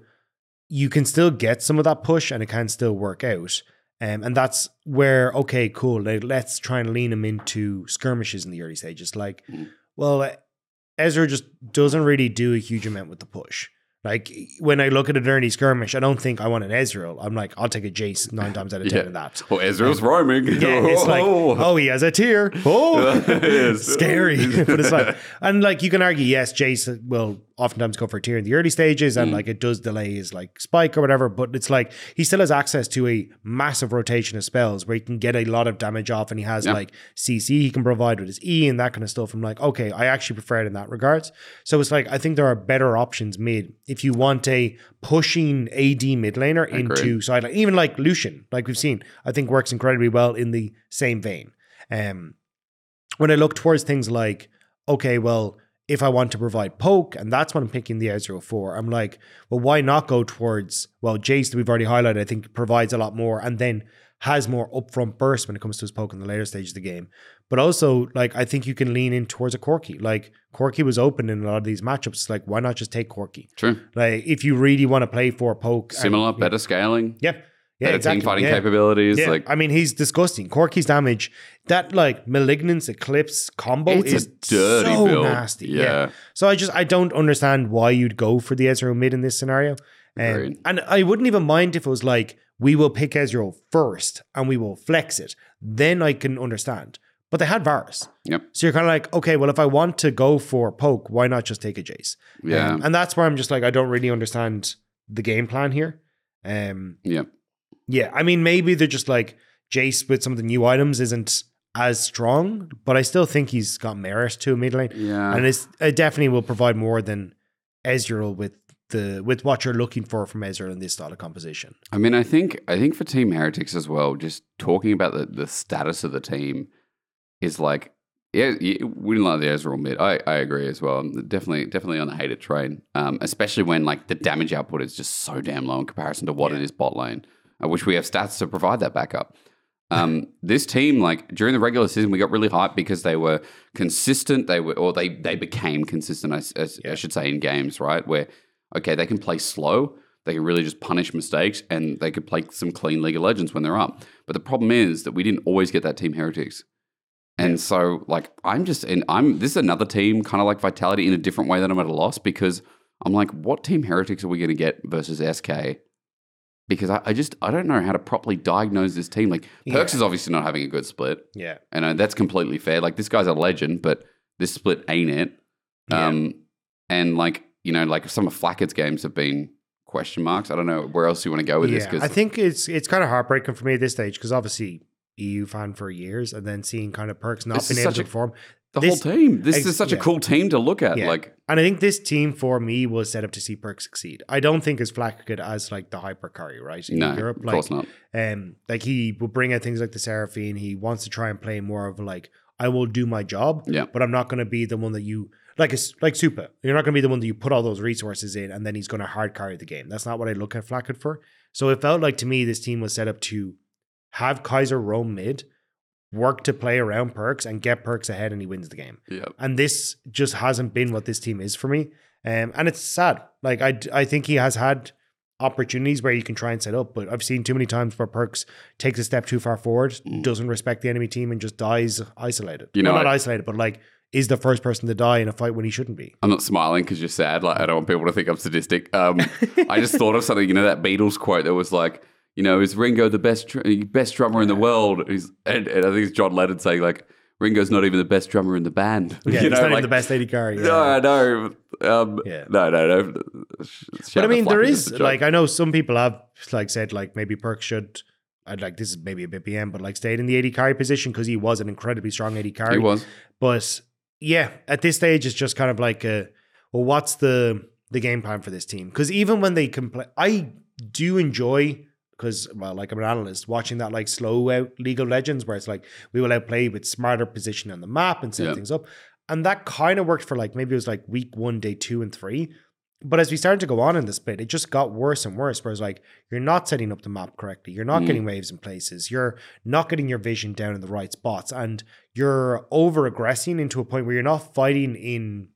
you can still get some of that push, and it can still work out. Um, and that's where okay, cool. Like, let's try and lean him into skirmishes in the early stages. Like, Mhm. well, Ezra just doesn't really do a huge amount with the push. Like when I look at an early skirmish, I don't think I want an Ezreal. I'm like, I'll take a Jace nine times out of ten Yeah. of that. Well, Ezreal's roaming. Yeah, it's like, oh, he has a tear. Oh, scary. but it's like, and like you can argue, yes, Jace will oftentimes go for a tear in the early stages, and Mm. like it does delay his like spike or whatever. But it's like he still has access to a massive rotation of spells where he can get a lot of damage off, and he has Yeah. like CC he can provide with his E and that kind of stuff. I'm like, okay, I actually prefer it in that regards. So it's like I think there are better options mid if you want a pushing AD mid laner into sideline, even like Lucian, like we've seen, I think works incredibly well in the same vein. Um, when I look towards things like, okay, well, if I want to provide poke, and that's what I'm picking the Ezreal for, I'm like, well, why not go towards, well, Jace that we've already highlighted, I think provides a lot more and then has more upfront burst when it comes to his poke in the later stages of the game. But also, like, I think you can lean in towards a Corki. Like, Corki was open in a lot of these matchups. Like, why not just take Corki? True. Like, if you really want to play for poke. and- Similar, better scaling, Yep. Yeah, better exactly. team fighting yeah. capabilities. Yeah, Like I mean, he's disgusting. Corki's damage, that like malignance eclipse combo it's is a dirty so build. nasty. Yeah. Yeah. So I just I don't understand why you'd go for the Ezreal mid in this scenario. Um, and I wouldn't even mind if it was like we will pick Ezreal first and we will flex it. Then I can understand. But they had Varus. Yep. So you're kind of like, okay, well, if I want to go for poke, why not just take a Jace? Yeah. Um, and that's where I'm just like, I don't really understand the game plan here. Um, Yep. yeah, I mean, maybe they're just like Jace with some of the new items isn't as strong, but I still think he's got merit to a mid lane, Yeah. and it's it definitely will provide more than Ezreal with the with what you're looking for from Ezreal in this style of composition. I mean, I think I think for Team Heretics as well, just talking about the, the status of the team is like, yeah, yeah, we didn't like the Ezreal mid. I, I agree as well. I'm definitely definitely on the hated train, um, especially when like the damage output is just so damn low in comparison to what Yeah. it is bot lane. I wish we have stats to provide that backup. Um, this team, like during the regular season, we got really hyped because they were consistent. They were, or they they became consistent. I, I s- I Yeah. should say in games, right? Where okay, they can play slow. They can really just punish mistakes, and they could play some clean League of Legends when they're up. But the problem is that we didn't always get that Team Heretics. And so, like, I'm just, and I'm, this is another team, kind of like Vitality, in a different way that I'm at a loss because I'm like, what Team Heretics are we going to get versus SK? Because I, I just, I don't know how to properly diagnose this team. Like, Perkz Yeah. is obviously not having a good split, Yeah, and uh, that's completely fair. Like, this guy's a legend, but this split ain't it. Yeah. Um, and like, you know, like some of Flakked's games have been question marks. I don't know where else you want to go with this yeah. because I think it's it's kind of heartbreaking for me at this stage because obviously EU fan for years, and then seeing kind of Perkz not being able to a- perform. the this- whole team, this ex- is such a cool team to look at. Yeah. Like, And I think this team for me was set up to see Perk succeed. I don't think as Flack as like the hyper carry, right? In no, Europe, of like course not. um like he will bring out things like the Seraphine. He wants to try and play more of like, I will do my job, Yeah. but I'm not gonna be the one that you like it's like Supa. You're not gonna be the one that you put all those resources in and then he's gonna hard carry the game. That's not what I look at Flakked for. So it felt like to me this team was set up to have Kaiser roam mid, work to play around Perkz and get Perkz ahead and he wins the game. Yeah. And this just hasn't been what this team is for me. Um, and it's sad. Like I, I think he has had opportunities where you can try and set up, but I've seen too many times where Perkz takes a step too far forward, Mm. doesn't respect the enemy team, and just dies isolated. You know, Well, not I- isolated, but like is the first person to die in a fight when he shouldn't be. I'm not smiling because you're sad. Like I don't want people to think I'm sadistic. Um, I just thought of something. You know that Beatles quote that was like, you know, is Ringo the best best drummer in the world? He's, and, and I think it's John Lennon saying like, Ringo's not even the best drummer in the band. Yeah, you he's know, not even the best AD carry. Yeah. No, no, um, Yeah. no, no, no. but I mean, there is like I know some people have like said like maybe Perk should I'd like this is maybe a bit BM, but like stayed in the AD carry position because he was an incredibly strong AD carry. He was. But yeah, at this stage, it's just kind of like, a, well, what's the the game plan for this team? Because even when they can play, I do enjoy because well, like I'm an analyst, watching that like slow out League of Legends where it's like we will outplay with smarter position on the map and set Yeah. things up, and that kind of worked for like maybe it was like week one, day two, and three. But as we started to go on in this bit, it just got worse and worse. Whereas like you're not setting up the map correctly, you're not Mm. getting waves in places, you're not getting your vision down in the right spots, and you're over aggressing into a point where you're not fighting in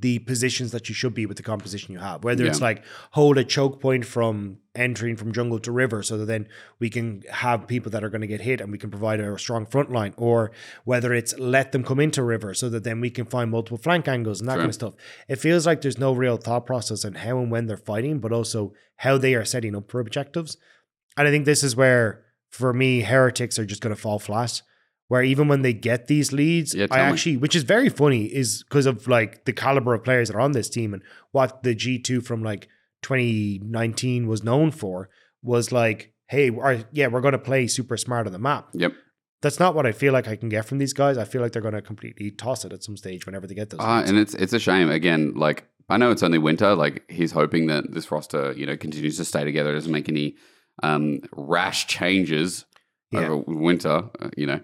the positions that you should be with the composition you have. Whether it's like hold a choke point from entering from jungle to river so that then we can have people that are going to get hit and we can provide a strong front line, or whether it's let them come into river so that then we can find multiple flank angles and that Sure. kind of stuff. It feels like there's no real thought process on how and when they're fighting, but also how they are setting up for objectives. And I think this is where, for me, heretics are just going to fall flat. Where even when they get these leads, Yeah, I tell me. actually, which is very funny, is because of like the caliber of players that are on this team and what the G2 from like 2019 was known for was like, hey, our, yeah, we're going to play super smart on the map. Yep. That's not what I feel like I can get from these guys. I feel like they're going to completely toss it at some stage whenever they get those. Uh, leads. and it's it's a shame. Again, like I know it's only winter. Like he's hoping that this roster, you know, continues to stay together, doesn't make any um, rash changes Yeah. over winter. Uh, you know,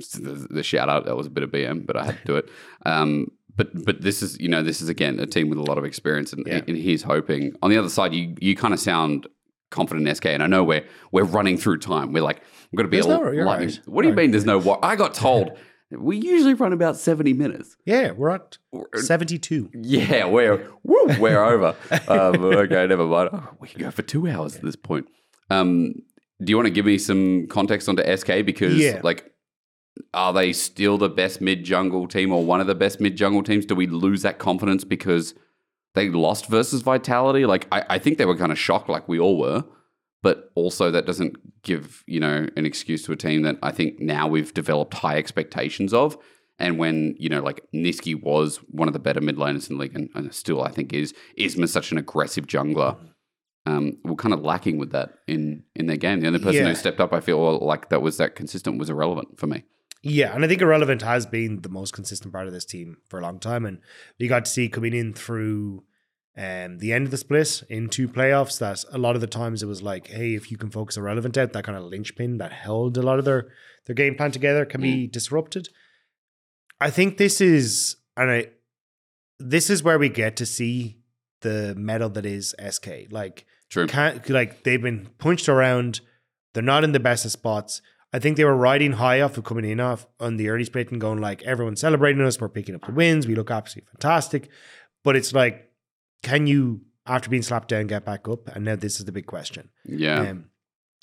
the, the shout out that was a bit of BM, but I had to do it. Um, but but this is you know this is again a team with a lot of experience, and, Yeah. and he's hoping. On the other side, you you kind of sound confident in SK, and I know we're we're running through time. We're like we're going to be There's a no- lightning. right. What do you Right. mean? There's no what? I got told we usually run about seventy minutes. yeah, we're at 72. yeah, we're woo, we're over. Um, okay, never mind. Oh, we can go for two hours at this point. Um, do you want to give me some context onto SK? Because Yeah. like, are they still the best mid jungle team or one of the best mid jungle teams? Do we lose that confidence because they lost versus Vitality? Like, I, I think they were kind of shocked, like we all were. But also, that doesn't give you know an excuse to a team that I think now we've developed high expectations of. And when you know, like Nisqy was one of the better mid laners in the league, and, and still I think is Isma's such an aggressive jungler. Um, we're kind of lacking with that in in their game. The only person Yeah. who stepped up, I feel like that was that consistent was irrelevant for me. Yeah, and I think Irrelevant has been the most consistent part of this team for a long time. And we got to see coming in through um, the end of the split into playoffs that a lot of the times it was like, hey, if you can focus Irrelevant out, that kind of linchpin that held a lot of their, their game plan together can be disrupted. I think this is, and I, this is where we get to see the mettle that is SK. Like, True. can't like they've been punched around. They're not in the best of spots. I think they were riding high off of coming in off on the early split and going like everyone's celebrating us. We're picking up the wins. We look absolutely fantastic. But it's like, can you after being slapped down get back up? And now this is the big question. Yeah. Um,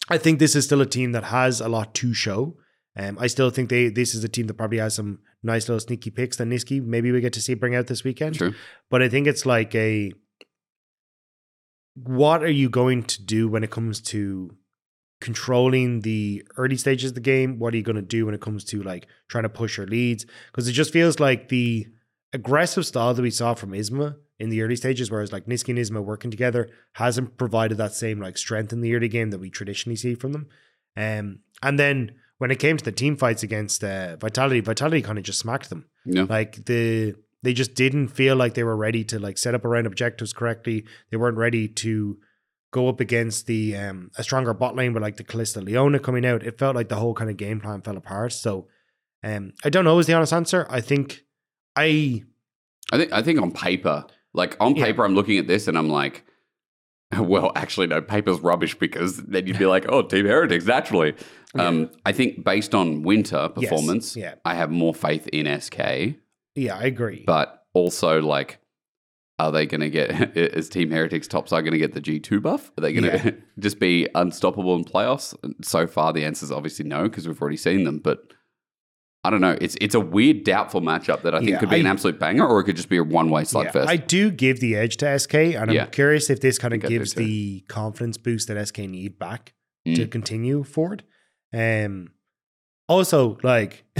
I think this is still a team that has a lot to show. Um, I still think they this is a team that probably has some nice little sneaky picks that Nisqy maybe we get to see bring out this weekend. True. But I think it's like a what are you going to do when it comes to controlling the early stages of the game? What are you going to do when it comes to like trying to push your leads? Because it just feels like the aggressive style that we saw from Isma in the early stages, whereas like Nisqy and Isma working together hasn't provided that same like strength in the early game that we traditionally see from them. Um, and then when it came to the team fights against uh, Vitality, Vitality kind of just smacked them. Yeah. Like the they just didn't feel like they were ready to like set up around objectives correctly. They weren't ready to go up against the um a stronger bot lane with like the Kalista Leona coming out. It felt like the whole kind of game plan fell apart. So um I don't know is the honest answer. I think I I think I think on paper, like on Yeah. paper, I'm looking at this and I'm like, well, actually, no, paper's rubbish because then you'd be like, oh, Team Heretics, naturally. Um, I think based on winter Yes, performance, yeah. I have more faith in SK, yeah, I agree. but also like. Are they going to get, is Team Heretics top side going to get the G2 buff? Are they going to Yeah. just be unstoppable in playoffs? So far, the answer is obviously no, because we've already seen them. But I don't know. It's it's a weird, doubtful matchup that I think Yeah, could be an absolute banger, or it could just be a one way Yeah, slugfest. I do give the edge to SK, and I'm curious if this kind of I gives the confidence boost that SK need back to Mm. continue forward. Um, Also, like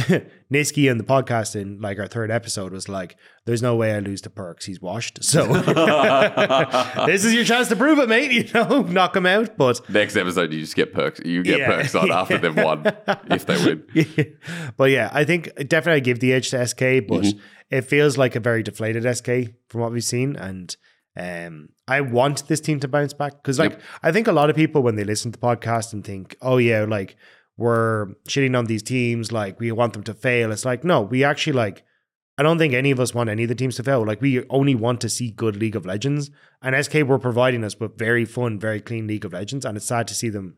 Nisqy and the podcast in like our third episode was like, "There's no way I lose to Perkz. He's washed." So this is your chance to prove it, mate. You know, knock him out. But Next episode, you just get Perkz. You get Yeah. Perkz on after they've won if they win. but yeah, I think definitely I give the edge to SK, but Mm-hmm. it feels like a very deflated SK from what we've seen, and um, I want this team to bounce back because, like, Yep. I think a lot of people when they listen to the podcast and think, "Oh yeah, like we're shitting on these teams, like we want them to fail," it's like no, we actually like. I don't think any of us want any of the teams to fail. Like we only want to see good League of Legends, and SK were providing us with very fun, very clean League of Legends, and it's sad to see them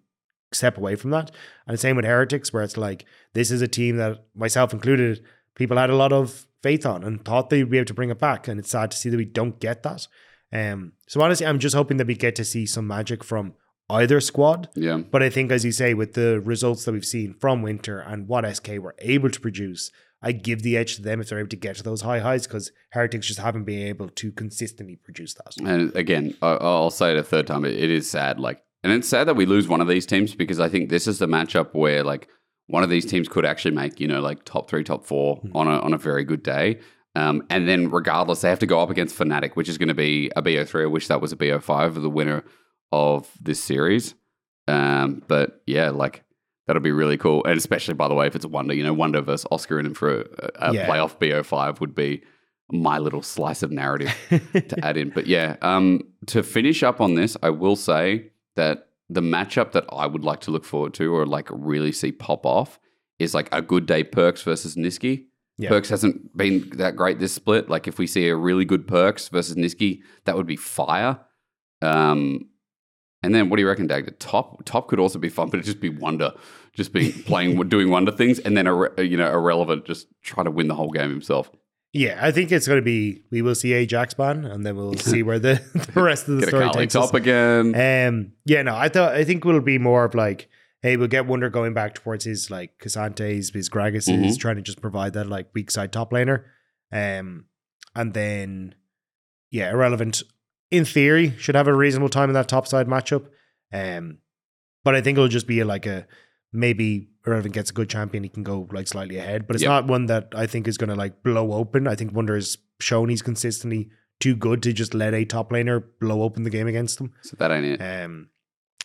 step away from that. And the same with Heretics, where it's like this is a team that myself included, people had a lot of faith on and thought they'd be able to bring it back. And it's sad to see that we don't get that. Um, so honestly, I'm just hoping that we get to see some magic from either squad. Yeah. But I think, as you say, with the results that we've seen from Winter and what SK were able to produce, I give the edge to them if they're able to get to those high highs because Heretics just haven't been able to consistently produce that. And again, I'll say it a third time. It is sad. Like, and it's sad that we lose one of these teams because I think this is the matchup where like one of these teams could actually make you know like top three, top 4 on a on a very good day. Um, and then regardless, they have to go up against Fnatic, which is going to be a BO3. I wish that was a BO5 of the winner of this series. Um, but yeah, like that'll be really cool. And especially by the way, if it's a Wonder, you know, Wonder versus Oscar and for a, a Yeah. playoff BO5 would be my little slice of narrative to add in. But yeah, um, to finish up on this, I will say that the matchup that I would like to look forward to or like really see pop off is like a good day Perkz versus Nisqy. Perkz hasn't been that great this split. Like if we see a really good Perkz versus Nisqy, that would be fire. Um, and then what do you reckon, Dag? The top top could also be fun, but it'd just be Wonder, just be playing doing Wonder things, and then you know irrelevant, just trying to win the whole game himself. Yeah, I think it's going to be. We will see Ajax ban, and then we'll see where the, the rest of the story takes us. top again. Um, yeah, no, I thought I think it'll be more of like, hey, we'll get Wonder going back towards his like K'Santes, his Gragas Mhm. is trying to just provide that like weak side top laner, um, and then yeah, irrelevant in theory should have a reasonable time in that top side matchup, um, but I think it'll just be like a maybe irrelevant gets a good champion, he can go like slightly ahead, but it's Yep. not one that I think is going to like blow open. I think Wonder has shown he's consistently too good to just let a top laner blow open the game against him. so that ain't it. Um,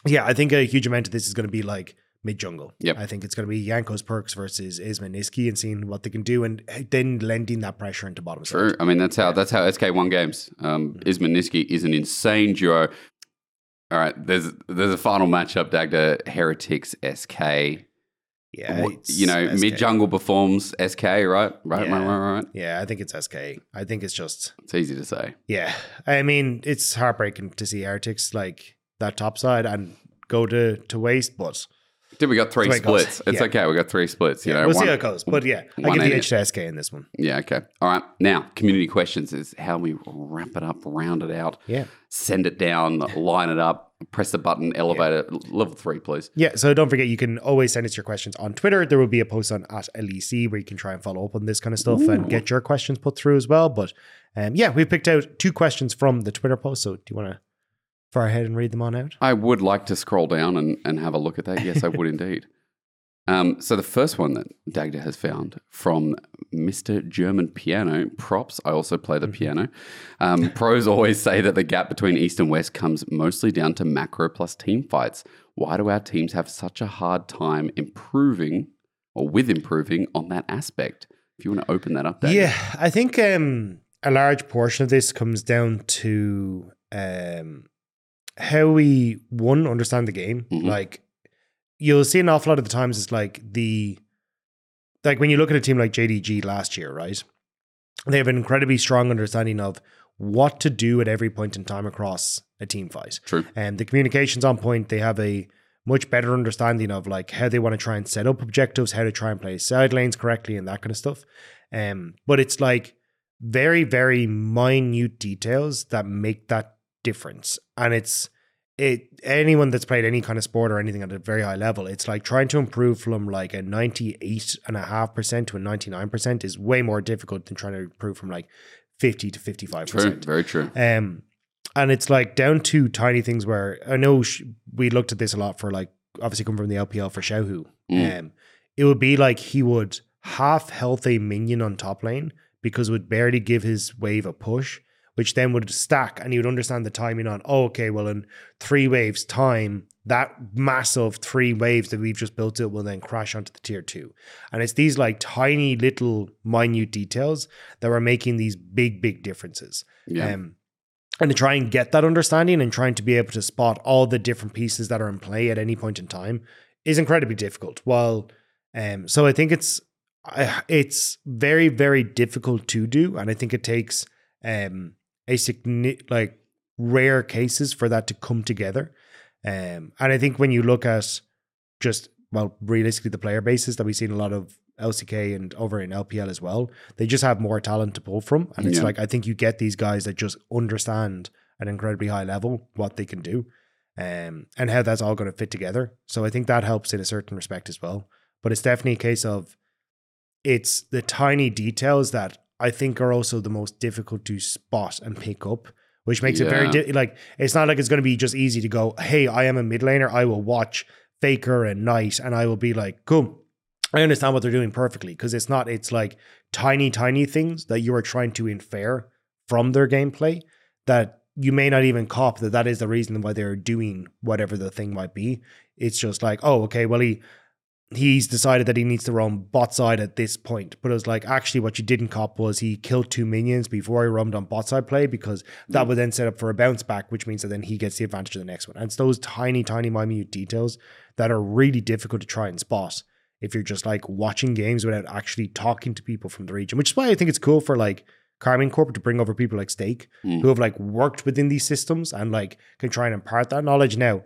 yeah, I think a huge amount of this is going to be like mid jungle. Yep. I think it's going to be Jankos Perkz versus Isma Nisqy and seeing what they can do and then lending that pressure into bottom side. True. I mean, that's how that's how SK won games. Um, Isman Nisqy is an insane duo. All right, there's there's a final matchup. Dagda Heretics SK. Yeah, you know, mid jungle performs SK. Right, right, right, right, right. Yeah, I think it's SK. I think it's just It's easy to say. yeah. I mean, it's heartbreaking to see Heretics like that top side and go to to waste, but Dude, we got three That's the way it splits. It's Yeah. okay. We got three splits. You yeah, know, we'll one- see how it goes. But yeah, I give the edge to SK in this one. Yeah, okay. All right. Now, community questions is how we wrap it up, round it out, Yeah. send it down, line it up, press the button, elevator, level three, please. Yeah, so don't forget you can always send us your questions on Twitter. There will be a post on at LEC where you can try and follow up on this kind of stuff and get your questions put through as well. But um, yeah, we picked out two questions from the Twitter post. So do you want to far ahead and read them on out? I would like to scroll down and, and have a look at that. Yes, I would indeed. Um, so the first one that Dagda has found from Mr. German Piano, props. I also play the piano. Um, pros always say that the gap between East and West comes mostly down to macro plus team fights. Why do our teams have such a hard time improving or with improving on that aspect? If you want to open that up, Dagda. Yeah, I think um, a large portion of this comes down to um, how we one understand the game. Mhm. Like you'll see an awful lot of the times it's like the like when you look at a team like JDG last year, right? They have an incredibly strong understanding of what to do at every point in time across a team fight. True. And the communication's on point. They have a much better understanding of like how they want to try and set up objectives, how to try and play side lanes correctly, and that kind of stuff. Um, but it's like very, very minute details that make that difference. And it's it anyone that's played any kind of sport or anything at a very high level, it's like trying to improve from like a 98 and a half percent to a 99% is way more difficult than trying to improve from like 50 to 55%. True. Very true. Um, and it's like down to tiny things where I know sh- we looked at this a lot for like obviously coming from the LPL for Xiaohu. Mm. Um, it would be like he would half health a minion on top lane because it would barely give his wave a push, which then would stack and he would understand the timing on, oh, okay, well, in three waves' time, that massive three waves that we've just built it will then crash onto the tier two. And it's these like tiny little minute details that are making these big, big differences. Yeah. Um, and to try and get that understanding and trying to be able to spot all the different pieces that are in play at any point in time is incredibly difficult. While, um, so I think it's I- it's very very difficult to do, and I think it takes um a signi- like rare cases for that to come together. Um, and I think when you look at just well, realistically, the player bases that we've seen a lot of LCK and over in LPL as well, they just have more talent to pull from. And it's Yeah. like I think you get these guys that just understand at an incredibly high level what they can do, um, and how that's all going to fit together. So I think that helps in a certain respect as well. But it's definitely a case of it's the tiny details that I think are also the most difficult to spot and pick up, which makes it very di- like it's not like it's going to be just easy to go, hey, I am a mid laner, I will watch Faker and Knight, and I will be like, cool. I understand what they're doing perfectly because it's not, it's like tiny, tiny things that you are trying to infer from their gameplay that you may not even cop that that is the reason why they're doing whatever the thing might be. It's just like, oh, okay, well, he he's decided that he needs to roam bot side at this point. But it was like, actually, what you didn't cop was he killed two minions before he roamed on bot side play because that would then set up for a bounce back, which means that then he gets the advantage of the next one. And it's those tiny, tiny, minute details that are really difficult to try and spot if you're just like watching games without actually talking to people from the region, which is why I think it's cool for like Karmine Corp to bring over people like Stake Mm. who have like worked within these systems and like can try and impart that knowledge now.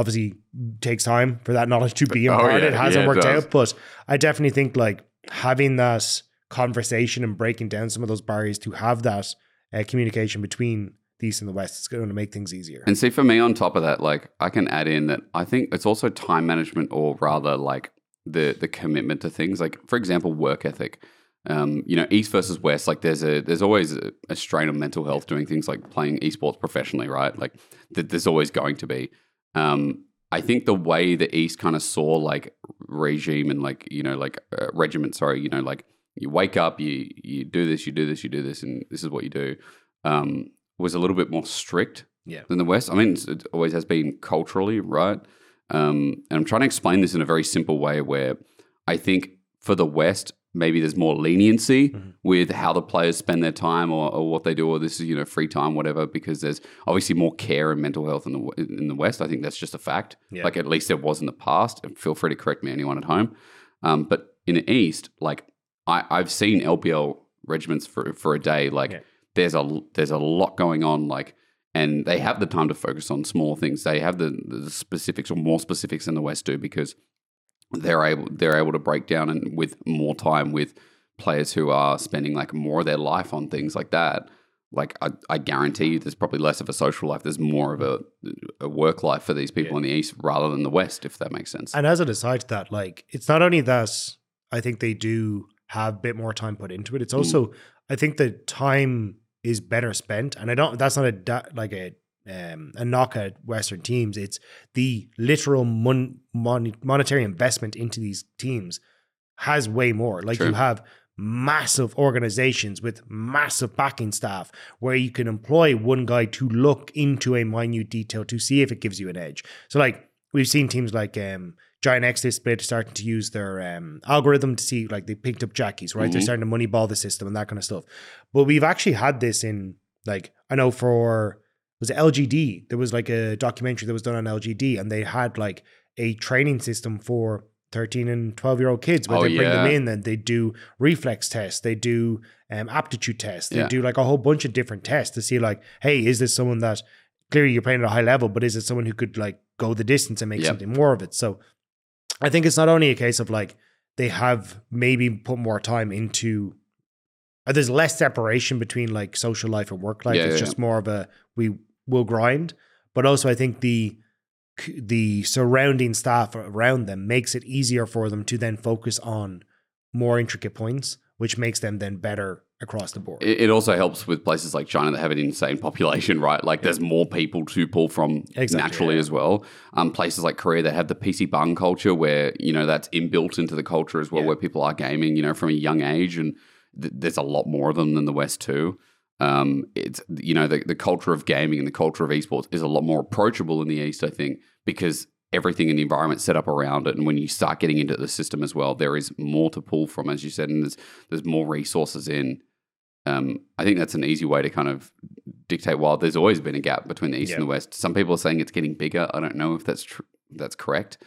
Obviously, takes time for that knowledge to be Oh, imparted. yeah. It hasn't Yeah, worked out, but I definitely think like having that conversation and breaking down some of those barriers to have that uh, communication between the East and the West is going to make things easier. And see, for me, on top of that, like I can add in that I think it's also time management, or rather, like the the commitment to things. Like, for example, work ethic. Um, you know, East versus West. Like, there's a there's always a, a strain of mental health doing things like playing esports professionally, right? Like, th- there's always going to be. Um, I think the way the East kind of saw like regime and like you know like uh, regiment. Sorry, you know, like you wake up, you you do this, you do this, you do this, and this is what you do. Um, was a little bit more strict Yeah. than the West. I mean, it always has been culturally, right? Um, and I'm trying to explain this in a very simple way where I think for the West, maybe there's more leniency Mhm. with how the players spend their time or, or what they do, or this is, you know, free time, whatever, because there's obviously more care and mental health in the, in the West. I think that's just a fact. Yeah. Like at least there was in the past. And feel free to correct me, anyone at home. Um, but in the East, like I, I've seen LPL regiments for, for a day, like Yeah. there's a there's a lot going on like and they have the time to focus on small things they have the, the specifics or more specifics than the west do because they're able they're able to break down and with more time with players who are spending like more of their life on things like that like I, I guarantee you there's probably less of a social life there's more of a, a work life for these people Yeah. in the east rather than the west if that makes sense And as an aside to that, like it's not only that I think they do have a bit more time put into it. It's Mm. also I think the time is better spent, and I don't. That's not a da- like a um, a knock at Western teams. It's the literal mon- mon- monetary investment into these teams has way more. Like True. you have massive organizations with massive backing staff where you can employ one guy to look into a minute detail to see if it gives you an edge. So like we've seen teams like um Giant X split starting to use their um algorithm to see like they picked up jackies, right? They're Mhm. starting to moneyball the system and that kind of stuff. But we've actually had this in like I know for was it LGD? There was like a documentary that was done on LGD and they had like a training system for 13 and 12 year old kids where Oh, they bring them in and they do reflex tests, they do um, aptitude tests, they Yeah. do like a whole bunch of different tests to see like, hey, is this someone that clearly you're playing at a high level, but is it someone who could like go the distance and make Yep. something more of it? So I think it's not only a case of like they have maybe put more time into uh, there's less separation between like social life and work life. Yeah, it's yeah, just more of a we will grind. But also I think the the surrounding staff around them makes it easier for them to then focus on more intricate points, which makes them then better across the board. It, also helps with places like China that have an insane population, right? Like there's more people to pull from Exactly, naturally yeah. as well. Um, places like Korea that have the PC bang culture where, you know, that's inbuilt into the culture as well, Yeah. where people are gaming, you know, from a young age. And th- there's a lot more of them than the West too. Um, it's, you know, the, the culture of gaming and the culture of esports is a lot more approachable in the East, I think, because everything in the environment set up around it. And when you start getting into the system as well, there is more to pull from, as you said, and there's, there's more resources in um, I think that's an easy way to kind of dictate. While there's always been a gap between the east and the west, some people are saying it's getting bigger. I don't know if that's tr- that's correct,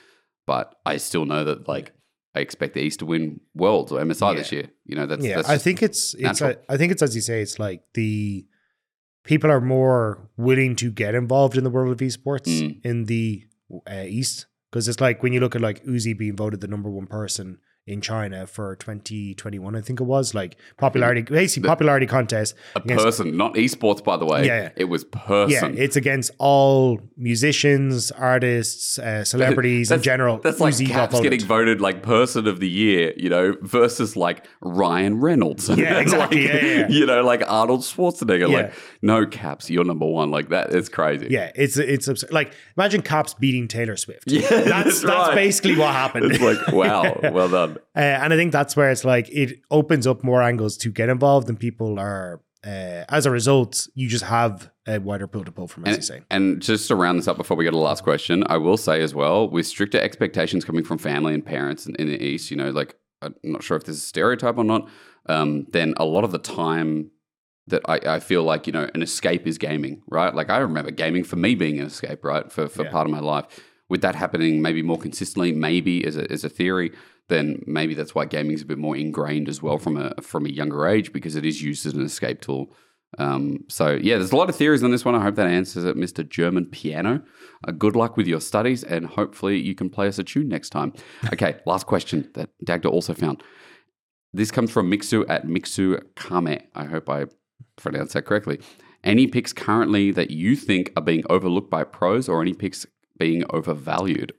but I still know that like I expect the East to win Worlds or MSI this year. You know, that's yeah, that's I think it's it's natural. I think it's as you say, it's like the people are more willing to get involved in the world of esports Mm. in the uh, East because it's like when you look at like Uzi being voted the number one person in China for 2021, I think it was like popularity, basically popularity contest. a against- person, not esports, by the way. Yeah, yeah. it was Yeah, person. it's against all musicians, artists, uh, celebrities in general. That's like Caps getting voted like person of the year, you know, versus like Ryan Reynolds. Yeah, exactly. Like, Yeah, yeah, yeah. You know, like Arnold Schwarzenegger. Yeah. Like, no Caps, you're number one. Like that is crazy. Yeah, it's it's absurd. like imagine Caps beating Taylor Swift. Yeah, that's that's that's, right. basically what happened. It's like, wow, well done. Uh, and I think that's where it's like it opens up more angles to get involved, and people are, uh, as a result, you just have a wider pool to pull from, as you say. And just to round this up before we go to the last question, I will say as well, with stricter expectations coming from family and parents in, in the East, you know, like I'm not sure if this is a stereotype or not, um, then a lot of the time that I, I feel like, you know, an escape is gaming, right? Like I remember gaming for me being an escape, right? For, for Yeah. part of my life. With that happening maybe more consistently, maybe as a, as a theory, then maybe that's why gaming is a bit more ingrained as well from a from a younger age because it is used as an escape tool. Um, so yeah, there's a lot of theories on this one. I hope that answers it, Mr. German Piano. Uh, good luck with your studies, and hopefully you can play us a tune next time. Okay, last question that Dagda also found. This comes from Mixu at Mixu Kame. I hope I pronounced that correctly. Any picks currently that you think are being overlooked by pros, or any picks being overvalued?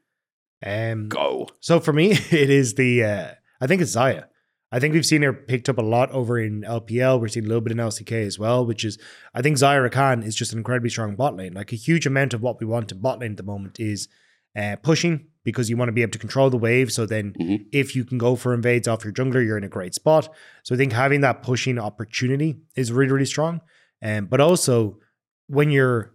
Um, Go. so for me, it is the uh, I think it's Xayah. I think we've seen her picked up a lot over in LPL. We're seeing a little bit in LCK as well, which is I think Xayah Rakan is just an incredibly strong bot lane. Like a huge amount of what we want in bot lane at the moment is uh, pushing because you want to be able to control the wave. So then, Mhm. if you can go for invades off your jungler, you're in a great spot. So I think having that pushing opportunity is really really strong. Um, but also when you're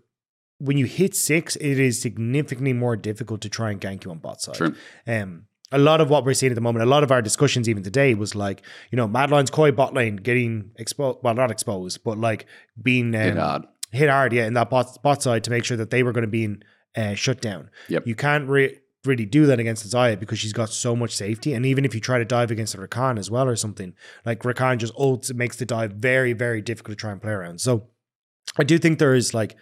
when you hit six, it is significantly more difficult to try and gank you on bot side. True. Um, a lot of what we're seeing at the moment, a lot of our discussions even today was like, you know, Mad Lions Koi bot lane getting exposed, well, not exposed, but like being um, Hit hard. hit hard, yeah, in that bot, bot side to make sure that they were going to be uh, shut down. Yep. You can't re- really do that against Xayah because she's got so much safety. And even if you try to dive against a Rakan as well or something, like Rakan just ults, it makes the dive very, very difficult to try and play around. So I do think there is like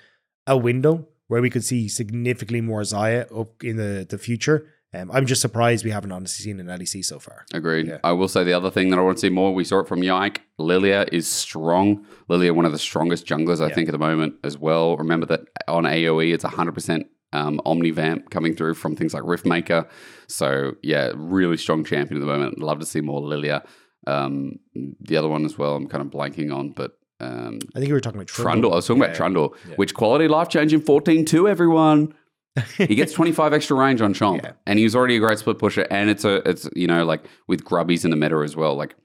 a window where we could see significantly more Xayah up in the, the future. Um, I'm just surprised we haven't honestly seen an LEC so far. Agreed. Yeah. I will say the other thing that I want to see more, we saw it from Yike. Lilia is strong. Lilia, one of the strongest junglers, I Yeah. think, at the moment as well. Remember that on AoE, it's 100% um, Omnivamp coming through from things like Riftmaker. So, yeah, really strong champion at the moment. Love to see more Lilia. Um, the other one as well, I'm kind of blanking on, but um, I think you were talking about Trundle. I was talking Yeah, about Trundle, yeah. which quality life changing 14 2, everyone. he gets 25 extra range on Chomp, Yeah. and he's already a great split pusher. And it's a, it's you know, like with grubbies in the meta as well. Like,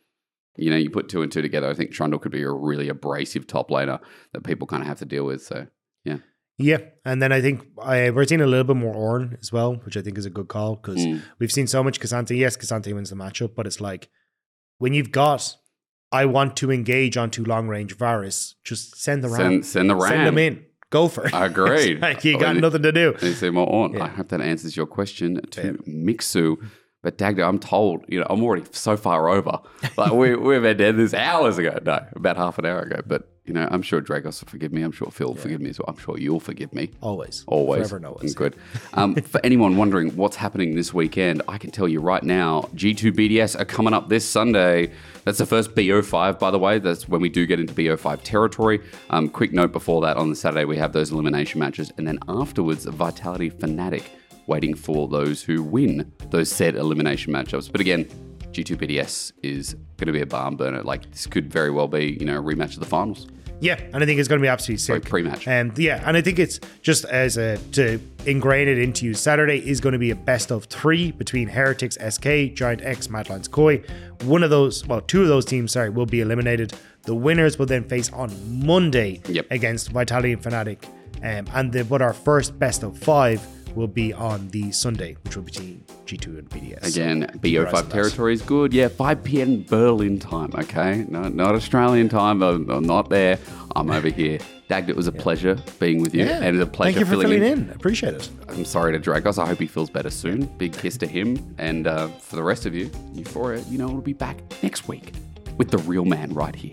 you know, you put two and two together. I think Trundle could be a really abrasive top laner that people kind of have to deal with. So, Yeah, Yeah, and then I think I, we're seeing a little bit more Ornn as well, which I think is a good call because mm, we've seen so much K'Sante. Yes, K'Sante wins the matchup, but it's like when you've got, I want to engage onto long range Varus. just send the ram, send send the ram. send them in, go for it. Agreed. like you Oh, got and- nothing to do. And you see more Ornn. Yeah. I hope that answers your question to Yeah. Mixu. But Dagda, I'm told, you know, I'm already so far over. Like we we've had this hours ago. No, about half an hour ago. But you know, I'm sure Drakos will forgive me. I'm sure Phil will forgive me as well. I'm sure you'll forgive me. Always, Always. forever know us. Good. Um, for anyone wondering what's happening this weekend, I can tell you right now, G2 BDS are coming up this Sunday. That's the first BO5, by the way. That's when we do get into BO5 territory. Um, quick note before that, on the Saturday, we have those elimination matches. And then afterwards, Vitality Fnatic waiting for those who win those said elimination matchups. But again, G2 BDS is going to be a barn burner. Like this could very well be, you know, a rematch of the finals. Yeah, and I think it's going to be absolutely sick. pre-match. And yeah, and I think it's just as a to ingrain it into you. Saturday is going to be a best of three between Heretics SK, Giant X, Mad Lions Koi. One of those, well, two of those teams, sorry, will be eliminated. The winners will then face on Monday Yep. against Vitality and Fnatic. Um, and the, but our first best of five will be on the Sunday, which will be between G2 and BDS. Again, Keep your eyes on BO5 territory is good. Yeah, 5 p.m. Berlin time, okay? No, not Australian time. I'm, I'm not there. I'm over here. Dagda, it was a pleasure being with you. Yeah. And it's a pleasure Thank you for filling filling in. in. Appreciate it. I'm sorry to Drakos. I hope he feels better soon. Big kiss to him. And uh, for the rest of you, Euphoria, you know, we'll be back next week with the real man right here.